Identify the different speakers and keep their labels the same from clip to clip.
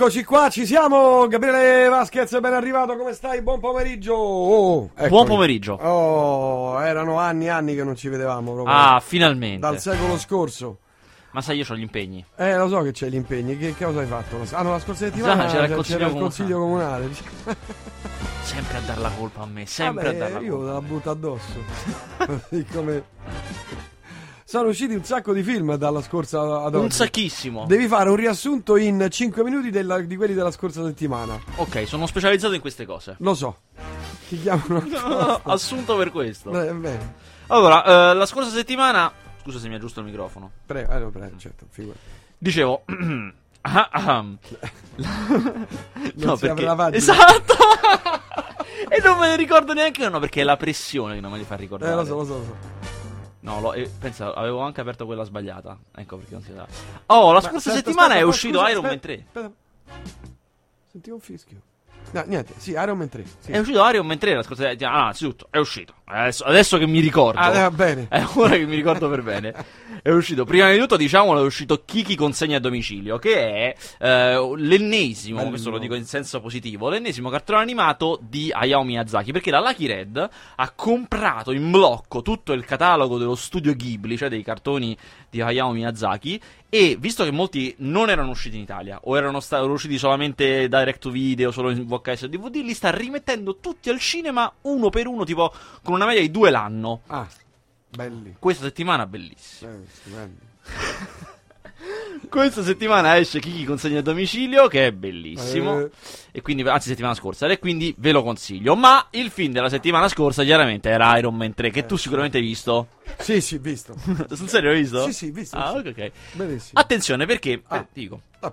Speaker 1: Eccoci qua, ci siamo. Gabriele Vasquez, ben arrivato, come stai? Buon pomeriggio. Oh.
Speaker 2: Buon pomeriggio.
Speaker 1: Oh, erano anni e anni che non ci vedevamo proprio.
Speaker 2: Ah, finalmente.
Speaker 1: Dal secolo scorso.
Speaker 2: Ma sai, io ho gli impegni.
Speaker 1: Eh, lo so che c'hai gli impegni. Che, che cosa hai fatto? Ah, no, la scorsa settimana
Speaker 2: c'era il consiglio
Speaker 1: il consiglio comunale.
Speaker 2: Sempre a dar la colpa a me, sempre
Speaker 1: Vabbè,
Speaker 2: a dar la
Speaker 1: io
Speaker 2: colpa.
Speaker 1: la butto addosso. Come... Sono usciti un sacco di film dalla scorsa ad oggi.
Speaker 2: Un sacchissimo.
Speaker 1: Devi fare un riassunto in 5 minuti della- di quelli della scorsa settimana.
Speaker 2: Ok, sono specializzato in queste cose.
Speaker 1: Lo so. Ti chiamano
Speaker 2: Assunto per questo.
Speaker 1: Eh, bene.
Speaker 2: Allora, eh, la scorsa settimana. Scusa se mi aggiusto il microfono.
Speaker 1: Prego, eh, no, prego, certo, figurati.
Speaker 2: Dicevo. ah, ah, no, perché. Esatto! e non me ne ricordo neanche uno perché è la pressione che non me li fa ricordare.
Speaker 1: Eh, lo so, lo so, lo so.
Speaker 2: No, lo- eh, pensa, avevo anche aperto quella sbagliata. Ecco perché non si dà. Oh, la
Speaker 1: Ma
Speaker 2: scorsa
Speaker 1: aspetta,
Speaker 2: settimana
Speaker 1: aspetta,
Speaker 2: è uscito
Speaker 1: scusa,
Speaker 2: Iron Man
Speaker 1: aspetta,
Speaker 2: 3.
Speaker 1: aspetta. Sentivo un fischio. No, niente, sì, Iron Man 3. Sì.
Speaker 2: È uscito Iron Man 3 la scorsa settimana. Ah, anzitutto, è uscito. Adesso, adesso che mi ricordo.
Speaker 1: Ah, va bene.
Speaker 2: È ora che mi ricordo per bene. È uscito, prima di tutto, diciamolo, è uscito Kiki consegna a domicilio, che è eh, l'ennesimo,
Speaker 1: Bello.
Speaker 2: questo lo dico in senso positivo, l'ennesimo cartone animato di Hayao Miyazaki, perché la Lucky Red ha comprato in blocco tutto il catalogo dello studio Ghibli, cioè dei cartoni di Hayao Miyazaki, e visto che molti non erano usciti in Italia, o erano sta- usciti solamente direct to video, solo in VHS e DVD, li sta rimettendo tutti al cinema uno per uno, tipo con una media di due l'anno.
Speaker 1: Ah, belli.
Speaker 2: Questa settimana bellissima.
Speaker 1: Eh, stupendi.
Speaker 2: Questa settimana esce Kiki consegna a domicilio, che è bellissimo.
Speaker 1: Eh.
Speaker 2: E quindi, anzi, settimana scorsa, e quindi ve lo consiglio. Ma il film della settimana scorsa, chiaramente, era Iron Man 3, che tu sicuramente hai visto.
Speaker 1: Sì, sì, visto.
Speaker 2: Sul serio hai visto?
Speaker 1: Sì, sì, visto,
Speaker 2: Ah,
Speaker 1: sì.
Speaker 2: ok, ok.
Speaker 1: Benissimo.
Speaker 2: Attenzione, perché,
Speaker 1: Ah.
Speaker 2: eh, dico,
Speaker 1: Ah,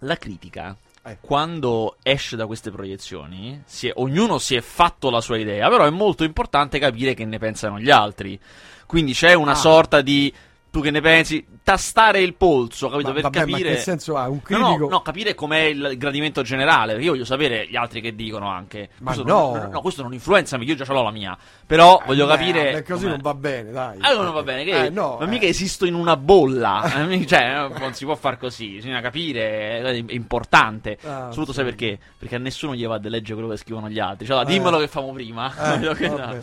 Speaker 2: la critica,
Speaker 1: Eh.
Speaker 2: quando esce da queste proiezioni, si è- ognuno si è fatto la sua idea, però è molto importante capire che ne pensano gli altri. Quindi c'è una
Speaker 1: Ah.
Speaker 2: sorta di. Tu che ne pensi? Tastare il polso, capito?
Speaker 1: Ma,
Speaker 2: per
Speaker 1: vabbè, ma
Speaker 2: capire.
Speaker 1: che senso ha? Un
Speaker 2: No,
Speaker 1: critico?
Speaker 2: no, no, capire com'è il gradimento generale. Perché io voglio sapere gli altri che dicono anche.
Speaker 1: Ma
Speaker 2: questo
Speaker 1: no.
Speaker 2: non, no, questo non influenza io già ce l'ho la mia. Però voglio
Speaker 1: Eh,
Speaker 2: capire.
Speaker 1: beh, così
Speaker 2: com'è.
Speaker 1: non va bene, dai.
Speaker 2: Ah, non va bene, che
Speaker 1: Eh, no,
Speaker 2: ma
Speaker 1: eh.
Speaker 2: mica esisto in una bolla. Eh, cioè, non si può far così. Bisogna capire, è importante.
Speaker 1: Ah,
Speaker 2: Soprattutto
Speaker 1: sì.
Speaker 2: sai perché? Perché a nessuno gli va di leggere quello che scrivono gli altri. Cioè,
Speaker 1: Eh.
Speaker 2: dimmelo che famo prima.
Speaker 1: Eh,
Speaker 2: che-
Speaker 1: vabbè.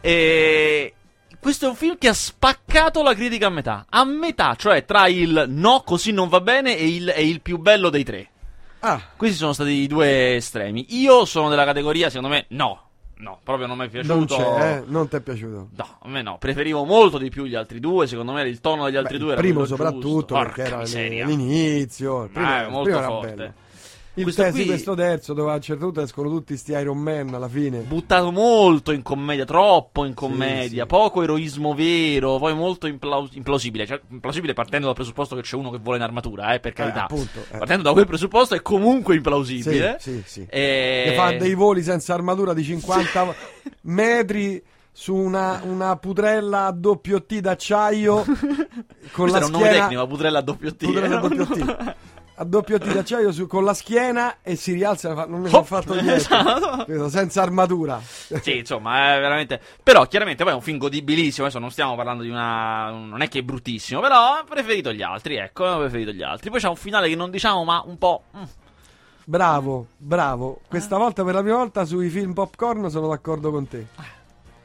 Speaker 2: E questo è un film che ha spaccato la critica a metà. A metà, cioè tra il no, così non va bene e il, e il più bello dei tre.
Speaker 1: Ah,
Speaker 2: Questi sono stati i due estremi. Io sono della categoria, secondo me, no. No, proprio non mi è piaciuto.
Speaker 1: non c'è, eh? Non ti è piaciuto?
Speaker 2: No, a me no. Preferivo molto di più gli altri due. Secondo me il tono degli altri
Speaker 1: Beh,
Speaker 2: due
Speaker 1: il
Speaker 2: era
Speaker 1: primo soprattutto
Speaker 2: giusto.
Speaker 1: perché
Speaker 2: Porca
Speaker 1: era
Speaker 2: miseria.
Speaker 1: l'inizio. Il primo,
Speaker 2: Eh, molto
Speaker 1: primo era
Speaker 2: forte.
Speaker 1: Il
Speaker 2: Questo
Speaker 1: terzo,
Speaker 2: qui-
Speaker 1: questo terzo, dove a un certo punto escono tutti sti Iron Man alla fine.
Speaker 2: Buttato molto in commedia, troppo in commedia,
Speaker 1: sì.
Speaker 2: poco eroismo vero, poi molto implaus- implausibile. Cioè, implausibile partendo dal presupposto che c'è uno che vuole in armatura, eh, per carità.
Speaker 1: appunto, eh.
Speaker 2: Partendo da quel presupposto è comunque implausibile.
Speaker 1: Sì, sì, sì.
Speaker 2: E...
Speaker 1: Che fa dei voli senza armatura di 50 metri su una, una putrella a doppio T d'acciaio con
Speaker 2: Questo
Speaker 1: la
Speaker 2: era un nome
Speaker 1: schiena
Speaker 2: tecnico, Putrella a doppio T.
Speaker 1: putrella
Speaker 2: un
Speaker 1: doppio
Speaker 2: nome-
Speaker 1: T a doppio T d'acciaio su- con la schiena e si rialza e fa- non mi sono
Speaker 2: Oh,
Speaker 1: fatto niente
Speaker 2: esatto.
Speaker 1: Senza armatura
Speaker 2: Sì, insomma, è veramente. Però, chiaramente, poi è un film godibilissimo. Adesso non stiamo parlando di una. Non è che è bruttissimo, però ho preferito gli altri. Ecco, ho preferito gli altri. Poi c'è un finale che non diciamo, ma un po'. mm.
Speaker 1: bravo bravo questa volta per la prima volta sui film popcorn sono d'accordo con te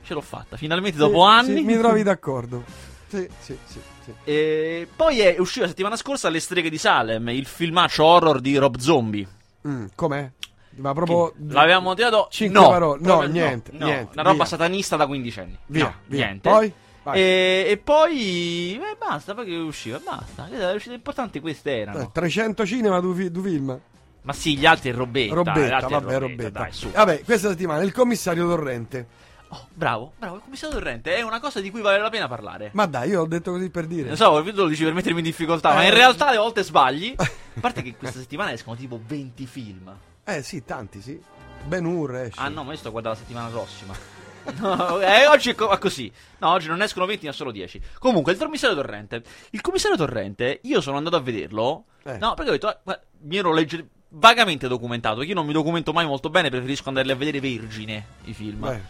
Speaker 2: Ce l'ho fatta. Finalmente, dopo
Speaker 1: Sì,
Speaker 2: anni.
Speaker 1: sì, mi trovi d'accordo sì sì sì, sì.
Speaker 2: E poi è uscito la settimana scorsa Le streghe di Salem, il filmaccio horror di Rob Zombie.
Speaker 1: Mm, com'è? ma proprio
Speaker 2: Che L'avevamo tirato?
Speaker 1: Cinque
Speaker 2: no,
Speaker 1: parole. No, niente,
Speaker 2: no.
Speaker 1: niente,
Speaker 2: Una roba
Speaker 1: via.
Speaker 2: satanista da quindicenni.
Speaker 1: via,
Speaker 2: No,
Speaker 1: via.
Speaker 2: niente.
Speaker 1: poi.
Speaker 2: E, e poi. Eh, basta, poi che usciva, basta. Le uscite importanti queste erano.
Speaker 1: Eh, 300 cinema du, fi- du film
Speaker 2: Ma sì, gli altri è robetta.
Speaker 1: Robetta,
Speaker 2: è
Speaker 1: vabbè, robetta.
Speaker 2: Dai, su.
Speaker 1: Vabbè, questa settimana il commissario Torrente.
Speaker 2: Oh, bravo, bravo, il commissario Torrente è una cosa di cui vale la pena parlare.
Speaker 1: Ma dai, io l'ho detto così per dire.
Speaker 2: Lo so, tu lo dici per mettermi in difficoltà, ma
Speaker 1: Eh.
Speaker 2: in realtà le volte sbagli. A parte che questa settimana escono tipo 20 film.
Speaker 1: Eh sì, tanti, sì. Ben Hur esce.
Speaker 2: Ah no, ma io sto guardando la settimana prossima. No, eh, oggi è co- così. No, oggi non escono 20, ma solo 10. Comunque, il commissario Torrente. Il commissario Torrente, io sono andato a vederlo.
Speaker 1: Eh.
Speaker 2: No, perché ho detto, eh, guarda, mi ero legge- vagamente documentato, io non mi documento mai molto bene, preferisco andarli a vedere vergine i film.
Speaker 1: Beh.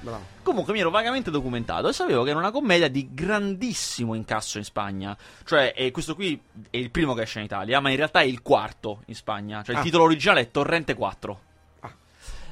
Speaker 2: Comunque mi ero vagamente documentato e sapevo che era una commedia di grandissimo incasso in Spagna. Cioè, eh, questo qui è il primo che esce in Italia, ma in realtà è il quarto in Spagna. Cioè, il
Speaker 1: Ah.
Speaker 2: titolo originale è Torrente 4.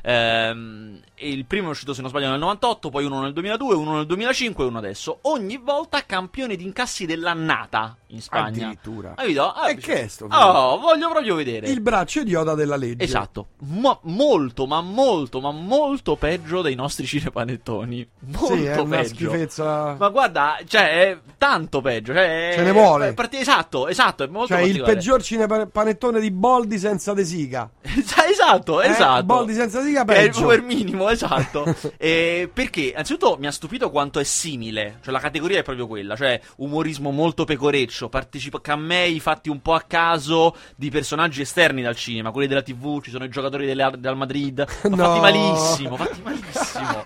Speaker 2: Ehm, il primo è uscito, se non sbaglio, nel 98, poi uno nel 2002, uno nel 2005 e uno adesso. Ogni volta campione di incassi dell'annata in Spagna.
Speaker 1: Addirittura.
Speaker 2: Hai capito? Ah,
Speaker 1: E che è sto film?
Speaker 2: Oh, voglio proprio vedere.
Speaker 1: Il braccio idiota della legge.
Speaker 2: Esatto, ma molto, ma molto, ma molto peggio dei nostri cinepanettoni. Molto
Speaker 1: Sì, è una
Speaker 2: peggio.
Speaker 1: schifezza.
Speaker 2: Ma guarda, cioè, è tanto peggio. Cioè,
Speaker 1: Ce ne vuole.
Speaker 2: è parti- esatto, esatto, è molto
Speaker 1: Cioè, il peggior cinepanettone di Boldi senza De Sica.
Speaker 2: esatto,
Speaker 1: Eh,
Speaker 2: esatto.
Speaker 1: Boldi senza siga
Speaker 2: Che è il
Speaker 1: peggio.
Speaker 2: power minimo, esatto. Eh, perché, anzitutto, mi ha stupito quanto è simile. Cioè, la categoria è proprio quella. Cioè, umorismo molto pecoreccio, partecipa- camei fatti un po' a caso di personaggi esterni dal cinema. Quelli della TV, ci sono i giocatori delle- del Madrid. Ma
Speaker 1: No.
Speaker 2: fatti malissimo, fatti malissimo.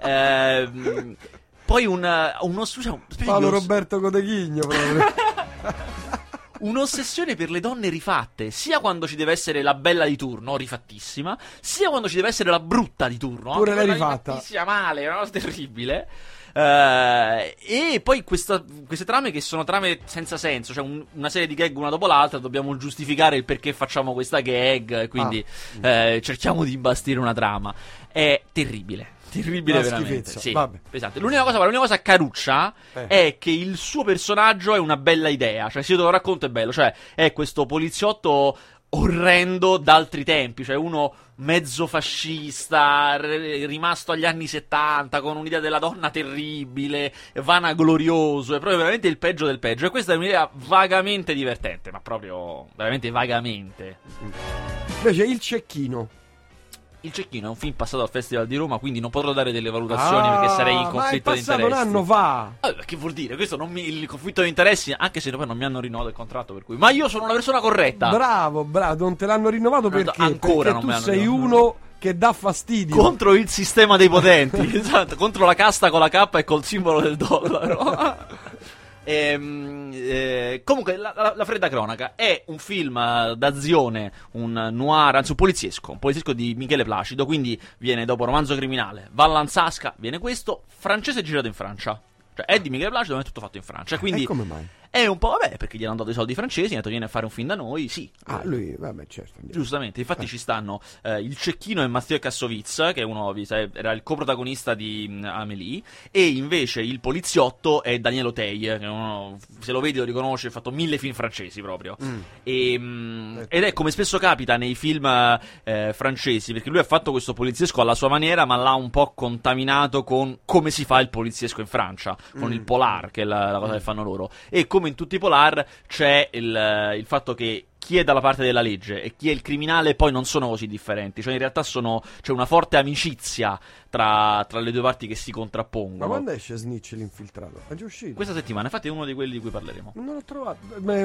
Speaker 2: Ehm, poi un, uno... scusa, un-
Speaker 1: Paolo Roberto Coteghigno proprio.
Speaker 2: Un'ossessione per le donne rifatte, sia quando ci deve essere la bella di turno, rifattissima, sia quando ci deve essere la brutta di turno.
Speaker 1: Pure
Speaker 2: quella
Speaker 1: rifatta.
Speaker 2: rifattissima male, cosa terribile. Eh, e poi questa- queste trame che sono trame senza senso, cioè un- una serie di gag una dopo l'altra, dobbiamo giustificare il perché facciamo questa gag, quindi
Speaker 1: Ah.
Speaker 2: eh, cerchiamo di imbastire una trama. È terribile. Terribile
Speaker 1: Una
Speaker 2: veramente. Sì, pesante. L'unica cosa, l'unica cosa caruccia
Speaker 1: Eh.
Speaker 2: è che il suo personaggio è una bella idea. Cioè, se io te lo racconto è bello. Cioè, è questo poliziotto orrendo d'altri tempi. Cioè, uno mezzo fascista, r- rimasto agli anni 70, con un'idea della donna terribile, vanaglorioso. È proprio veramente il peggio del peggio. E questa è un'idea vagamente divertente, ma proprio veramente vagamente.
Speaker 1: Invece il cecchino.
Speaker 2: Il Cecchino è un film passato al Festival di Roma, quindi non potrò dare delle valutazioni perché sarei in
Speaker 1: Ah,
Speaker 2: conflitto
Speaker 1: ma
Speaker 2: di interessi.
Speaker 1: un anno fa.
Speaker 2: Ah, che vuol dire? Questo non mi, il conflitto di interessi, anche se poi non mi hanno rinnovato il contratto, per cui. Ma io sono una persona corretta.
Speaker 1: Bravo, bravo, non te l'hanno rinnovato
Speaker 2: No,
Speaker 1: perché?
Speaker 2: ancora
Speaker 1: perché
Speaker 2: non
Speaker 1: tu
Speaker 2: me
Speaker 1: sei
Speaker 2: rinnovato.
Speaker 1: uno che dà fastidio.
Speaker 2: contro il sistema dei potenti, esatto, contro la casta con la K e col simbolo del dollaro. Ehm, eh, comunque, la, la- la fredda cronaca è un film d'azione, un noir, anzi un poliziesco, un poliziesco di Michele Placido. Quindi viene dopo Romanzo Criminale, Vallanzasca, viene questo, francese girato in Francia. Cioè, è di Michele Placido, ma è tutto fatto in Francia. Quindi
Speaker 1: E come mai?
Speaker 2: è un po', vabbè, perché gli hanno dato i soldi francesi, hanno detto vieni a fare un film da noi, sì.
Speaker 1: Ah, lui, vabbè, certo. andiamo.
Speaker 2: Giustamente, infatti ci stanno eh, il cecchino e Matteo Kassovitz, che è uno, era il coprotagonista di Amélie, e invece il poliziotto è Daniele Otei, che uno, se lo vedi lo riconosci, ha fatto mille film francesi proprio.
Speaker 1: Mm.
Speaker 2: E, mh, ed è come spesso capita nei film eh, francesi, perché lui ha fatto questo poliziesco alla sua maniera, ma l'ha un po' contaminato con come si fa il poliziesco in Francia, con
Speaker 1: Mm.
Speaker 2: il polar, che è la, la cosa che fanno loro. E come in tutti i polar c'è il, il fatto che chi è dalla parte della legge e chi è il criminale poi non sono così differenti, cioè in realtà sono, c'è una forte amicizia tra, tra le due parti che si
Speaker 1: Ma
Speaker 2: contrappongono.
Speaker 1: quando esce Snitch l'infiltrato? È già uscito?
Speaker 2: Questa settimana, infatti è uno di quelli di cui parleremo.
Speaker 1: Non l'ho trovato. Beh,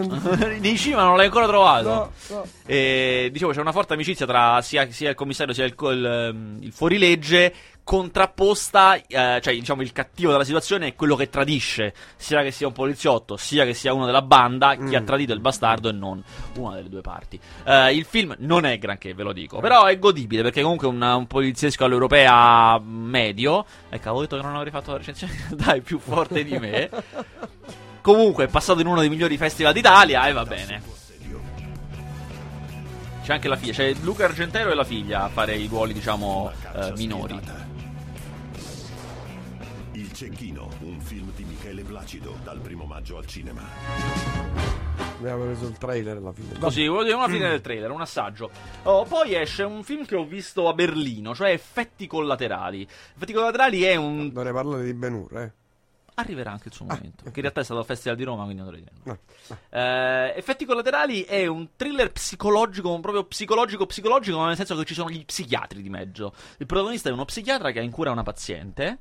Speaker 2: Nei cinema non l'hai ancora trovato?
Speaker 1: no, no.
Speaker 2: E, dicevo, c'è una forte amicizia tra sia, sia il commissario sia il, il, ehm, il fuorilegge, contrapposta, eh, cioè diciamo il cattivo della situazione è quello che tradisce, sia che sia un poliziotto, sia che sia uno della banda, chi
Speaker 1: Mm.
Speaker 2: ha tradito è il bastardo e non una delle due parti. Eh, il film non è granché, ve lo dico, però è godibile perché comunque è un, un poliziesco all'europea medio. Ecco, avevo detto che non avrei fatto la recensione, dai, più forte di me. Comunque è passato in uno dei migliori festival d'Italia e va bene. C'è anche la figlia, c'è Luca Argentero e la figlia a fare i ruoli, diciamo, eh, minori.
Speaker 3: Cecchino, un film di Michele Placido, dal primo maggio al cinema.
Speaker 1: Abbiamo preso il trailer alla fine.
Speaker 2: Così, volevo dire una fine del trailer, un assaggio. Oh, poi esce un film che ho visto a Berlino, cioè Effetti Collaterali. Effetti Collaterali è un...
Speaker 1: Dovrei parlare di Ben Hur, eh.
Speaker 2: Arriverà anche il suo
Speaker 1: Ah,
Speaker 2: momento, che in realtà è stato al Festival di Roma, quindi non dovrei dire.
Speaker 1: No. Ah.
Speaker 2: Eh, Effetti collaterali è un thriller psicologico, proprio psicologico psicologico, ma nel senso che ci sono gli psichiatri di mezzo. Il protagonista è uno psichiatra che ha in cura una paziente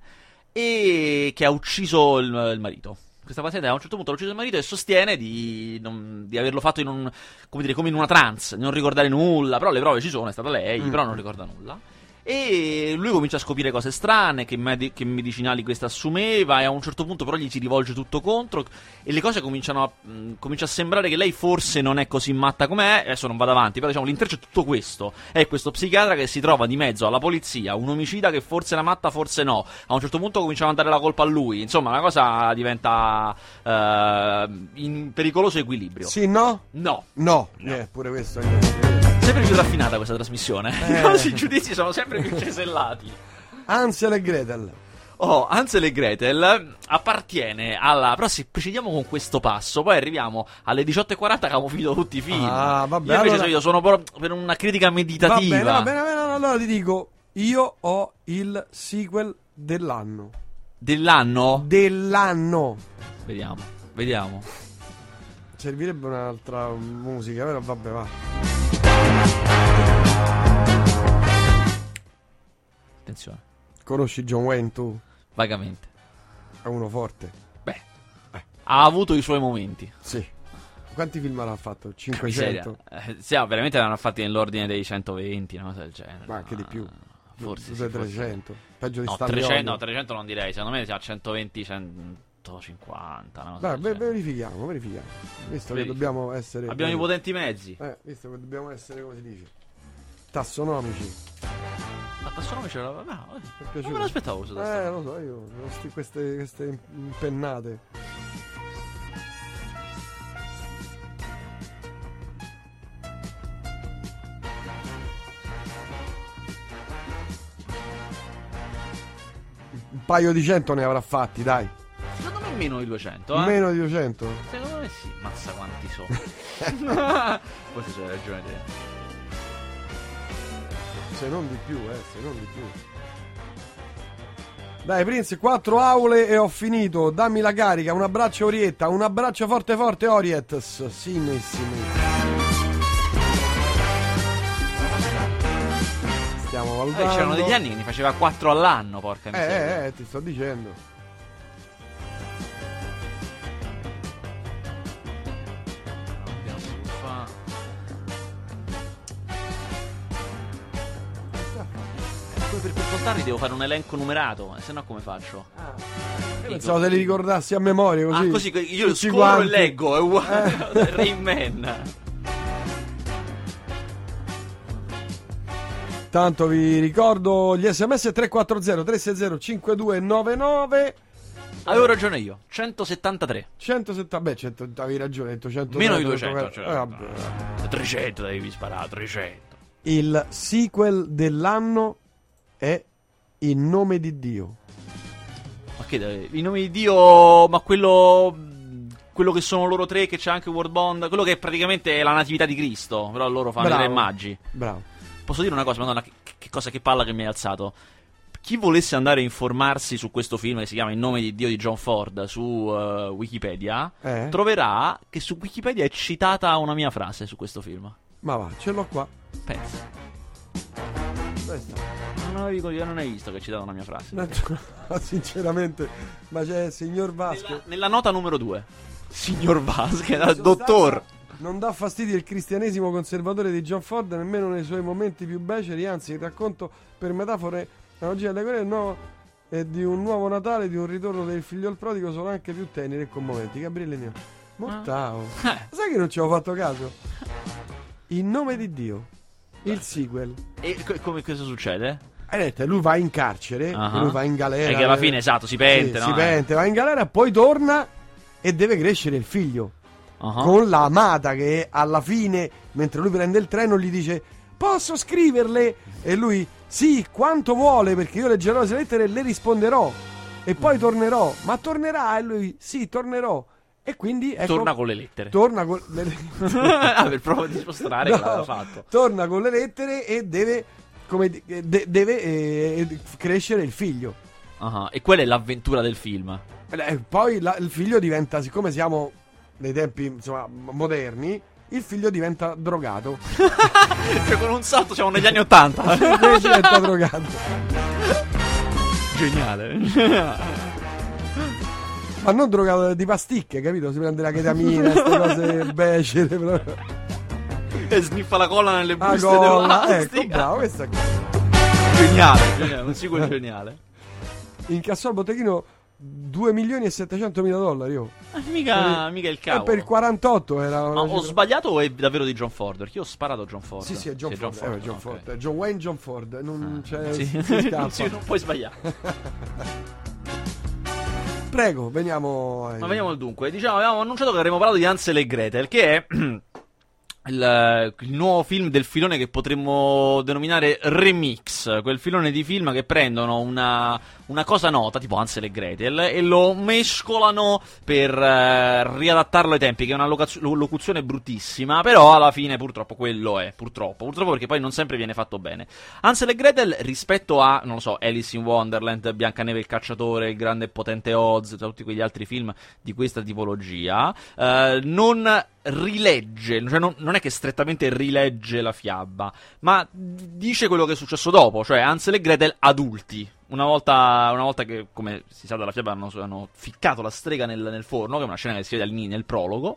Speaker 2: e che ha ucciso il, il marito. Questa paziente a un certo punto ha ucciso il marito e sostiene di, non- di averlo fatto in un, come dire, come in una trance, di non ricordare nulla, però le prove ci sono, è stata lei,
Speaker 1: Mm.
Speaker 2: però non ricorda nulla. E lui comincia a scoprire cose strane, che, medi- che medicinali questa assumeva, e a un certo punto però gli si rivolge tutto contro. E le cose cominciano a, mh, comincia a sembrare che lei forse non è così matta com'è. Adesso non vado avanti, però diciamo l'intreccio è tutto questo. È questo psichiatra che si trova di mezzo alla polizia, un omicida che forse una matta, forse no. A un certo punto cominciano a dare la colpa a lui. Insomma, la cosa diventa eh, in pericoloso equilibrio.
Speaker 1: Sì, no?
Speaker 2: No.
Speaker 1: No, Eh, pure questo.
Speaker 2: Sempre più raffinata questa trasmissione.
Speaker 1: Eh.
Speaker 2: I giudizi sono sempre più cesellati.
Speaker 1: Ansel e Gretel.
Speaker 2: Oh, Hansel e Gretel appartiene alla. Però se procediamo con questo passo, poi arriviamo alle 18.40 che abbiamo finito tutti i film.
Speaker 1: Ah, vabbè,
Speaker 2: Io invece
Speaker 1: allora-
Speaker 2: io sono proprio per una critica
Speaker 1: Va
Speaker 2: meditativa.
Speaker 1: bene, va bene, va bene. Allora ti dico, io ho il sequel dell'anno.
Speaker 2: Dell'anno?
Speaker 1: Dell'anno.
Speaker 2: Vediamo, vediamo.
Speaker 1: Servirebbe un'altra musica, però vabbè, va.
Speaker 2: Attenzione,
Speaker 1: Conosci John Wayne tu?
Speaker 2: vagamente.
Speaker 1: È uno forte.
Speaker 2: Beh, ha avuto i suoi momenti.
Speaker 1: Sì. Quanti film avrà fatto?
Speaker 2: Miseria.
Speaker 1: 500?
Speaker 2: Eh, sì, ah, veramente l'hanno fatti nell'ordine dei 120, una cosa del genere.
Speaker 1: Ma anche di più.
Speaker 2: Forse, sì, forse.
Speaker 1: 300. Peggio di
Speaker 2: No,
Speaker 1: Stanley
Speaker 2: 300, no,
Speaker 1: Olio.
Speaker 2: 300 non direi, secondo me a 120, 150. una cosa
Speaker 1: Dai,
Speaker 2: genere.
Speaker 1: verifichiamo, verifichiamo. Visto
Speaker 2: Vedi.
Speaker 1: che dobbiamo essere...
Speaker 2: Abbiamo i potenti mezzi.
Speaker 1: Eh, visto che dobbiamo essere, come si dice, tassonomici.
Speaker 2: Ma tassonomi c'era. No,
Speaker 1: è
Speaker 2: non me l'aspettavo questo
Speaker 1: Eh, lo so, io queste, queste impennate. Un paio di cento ne avrà fatti, dai.
Speaker 2: Secondo me meno di 200, eh.
Speaker 1: Meno di 200.
Speaker 2: Secondo me sì. Mazza quanti sono. Forse c'hai ragione te.
Speaker 1: Se non di più, eh, se non di più. Dai, Prince, quattro aule e ho finito. Dammi la carica. Un abbraccio, Orietta. Un abbraccio forte, forte, Oriettes. Sinissimi. Stiamo
Speaker 2: Eh,
Speaker 1: valutando.
Speaker 2: c'erano degli anni che ne faceva 4 all'anno, porca
Speaker 1: Eh,
Speaker 2: miseria.
Speaker 1: eh, eh, ti sto dicendo.
Speaker 2: Poi per, contarli devo fare un elenco numerato, eh, se no come faccio?
Speaker 1: Io pensavo te li ricordassi a memoria così.
Speaker 2: ah, così io
Speaker 1: tutti
Speaker 2: scorro
Speaker 1: quanti.
Speaker 2: e leggo, è uguale. Rain Man.
Speaker 1: Tanto vi ricordo gli sms 340 360 5299
Speaker 2: Avevo ragione io, 173.
Speaker 1: 170 beh 100, avevi ragione hai detto 100
Speaker 2: Meno di 200. cioè,
Speaker 1: Eh, vabbè.
Speaker 2: 300 devi sparare, 300.
Speaker 1: il sequel dell'anno è In nome di Dio
Speaker 2: Ma che in nome di Dio, ma quello quello che sono loro tre che c'è anche World Bond, quello che praticamente è la natività di Cristo, però loro fanno i
Speaker 1: Bravo.
Speaker 2: re maggi.
Speaker 1: bravo
Speaker 2: Posso dire una cosa, madonna, che, che cosa che palla che mi hai alzato. Chi volesse andare a informarsi su questo film che si chiama In nome di Dio di John Ford su eh, Wikipedia,
Speaker 1: Eh?
Speaker 2: troverà che su Wikipedia è citata una mia frase su questo film.
Speaker 1: ma va ce l'ho qua
Speaker 2: Pensa. Non avevi io non hai visto che è citata una mia frase.
Speaker 1: No, sinceramente ma c'è il signor Vasco
Speaker 2: Nella, nella nota numero 2. Signor Vasquez,
Speaker 1: Sono
Speaker 2: dottor.
Speaker 1: stata- Non dà fastidio il cristianesimo conservatore di John Ford nemmeno nei suoi momenti più beceri, anzi, il racconto per metafore, analogia alle quelle no, è di un nuovo Natale, di un ritorno del figlio al prodigo, sono anche più teneri e commoventi. Gabriele mio. Mortao.
Speaker 2: Eh,
Speaker 1: Sai che non ci avevo fatto caso? In nome di Dio. Il sequel.
Speaker 2: e co- come cosa succede?
Speaker 1: Hai detto, lui va in carcere,
Speaker 2: Ah.
Speaker 1: lui va in galera.
Speaker 2: E che alla fine, esatto, si pente,
Speaker 1: Sì,
Speaker 2: no?
Speaker 1: Si pente, va in galera, poi torna e deve crescere il figlio.
Speaker 2: Uh-huh.
Speaker 1: con la amata che alla fine, mentre lui prende il treno, gli dice: Posso scriverle? E lui: Sì, quanto vuole, perché io leggerò le sue lettere e le risponderò. E poi tornerò. Ma tornerà? E lui: Sì, tornerò. E quindi ecco,
Speaker 2: Torna con le lettere.
Speaker 1: torna con le
Speaker 2: ah, per prova di dimostrare
Speaker 1: No,
Speaker 2: che l'aveva fatto.
Speaker 1: torna con le lettere e deve, come eh, de- deve eh, crescere il figlio.
Speaker 2: Ah, E quella è l'avventura del film.
Speaker 1: Eh, Poi la- il figlio diventa, siccome siamo nei tempi insomma, moderni, il figlio diventa drogato.
Speaker 2: cioè, con un salto siamo negli anni Ottanta.
Speaker 1: Diventa drogato.
Speaker 2: Geniale.
Speaker 1: Ma non drogato di pasticche, capito? Si prende la ketamina, queste cose becere. proprio.
Speaker 2: e sniffa la colla nelle
Speaker 1: Ah,
Speaker 2: buste
Speaker 1: gola.
Speaker 2: della
Speaker 1: Ecco, bravo, questa.
Speaker 2: Geniale, geniale, un sequel geniale.
Speaker 1: Incassò al botteghino 2 milioni e 700 mila dollari. Oh.
Speaker 2: Eh, mica, mica il
Speaker 1: E
Speaker 2: cavolo.
Speaker 1: per il 48 era
Speaker 2: Ma ho sbagliato o è davvero di John Ford? Perché io ho sparato John Ford.
Speaker 1: Sì, sì, è John Ford. eh, John
Speaker 2: ok.
Speaker 1: Ford. John Wayne John Ford. Non c'è.
Speaker 2: Sì.
Speaker 1: si
Speaker 2: non, sì, non puoi sbagliare.
Speaker 1: Prego, veniamo. ai-
Speaker 2: Ma veniamo al dunque. Diciamo, avevamo annunciato che avremmo parlato di Hansel e Gretel, che è il, il nuovo film del filone che potremmo denominare remix. Quel filone di film che prendono una, una cosa nota, tipo Hansel e Gretel, e lo mescolano per eh, riadattarlo ai tempi, che è una locaz- lo- locuzione bruttissima, però alla fine purtroppo quello è, purtroppo. Purtroppo perché poi non sempre viene fatto bene. Hansel e Gretel rispetto a, non lo so, Alice in Wonderland, Biancaneve il cacciatore, Il grande e potente Oz, tutti quegli altri film di questa tipologia, eh, non rilegge, cioè non, non è che strettamente rilegge la fiaba, ma dice quello che è successo dopo, cioè Hansel e Gretel adulti. Una volta, una volta che, come si sa dalla fiaba, hanno, hanno ficcato la strega nel, nel forno, che è una scena che si vede nel prologo,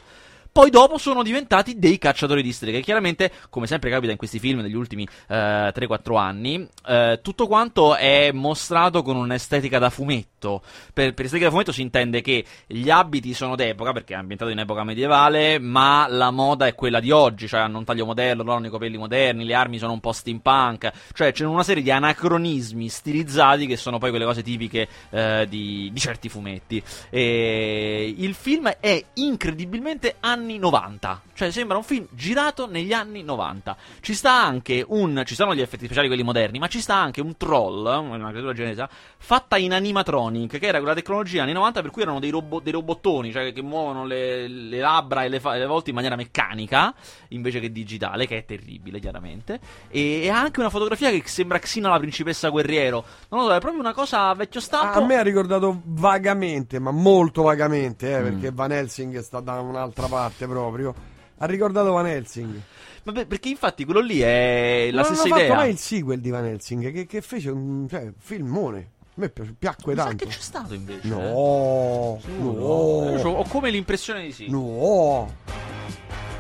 Speaker 2: poi dopo sono diventati dei cacciatori di streghe. Chiaramente, come sempre capita in questi film negli ultimi eh, 3-4 anni, eh, tutto quanto è mostrato con un'estetica da fumetto. Per, per estetica da fumetto si intende che gli abiti sono d'epoca, perché è ambientato in epoca medievale, ma la moda è quella di oggi, cioè hanno un taglio moderno, loro hanno i capelli moderni, le armi sono un po' steampunk, cioè c'è una serie di anacronismi stilizzati che sono poi quelle cose tipiche eh, di, di certi fumetti. E il film è incredibilmente anni 90, cioè sembra un film girato negli anni 90. Ci sta anche un ci sono gli effetti speciali quelli moderni, ma ci sta anche un troll, una creatura genesa fatta in animatronic, che era quella tecnologia anni 90 per cui erano dei, robo- dei robottoni, cioè che muovono le, le labbra e le, fa- le volte in maniera meccanica invece che digitale, che è terribile chiaramente. E, ha anche una fotografia che sembra Xina la principessa guerriero. Non lo so, è proprio una cosa vecchio stampo.
Speaker 1: A me ha ricordato vagamente, ma molto vagamente, eh,
Speaker 2: Mm.
Speaker 1: perché Van Helsing sta da un'altra parte proprio. Ha ricordato Van Helsing.
Speaker 2: Vabbè, perché infatti quello lì è la
Speaker 1: non
Speaker 2: stessa
Speaker 1: hanno fatto
Speaker 2: idea.
Speaker 1: mai il sequel di Van Helsing, che, che fece un cioè, filmone. A me pi- piacque
Speaker 2: Mi
Speaker 1: tanto.
Speaker 2: che c'è stato invece. eh.
Speaker 1: No, no,
Speaker 2: ho come l'impressione di sì.
Speaker 1: no.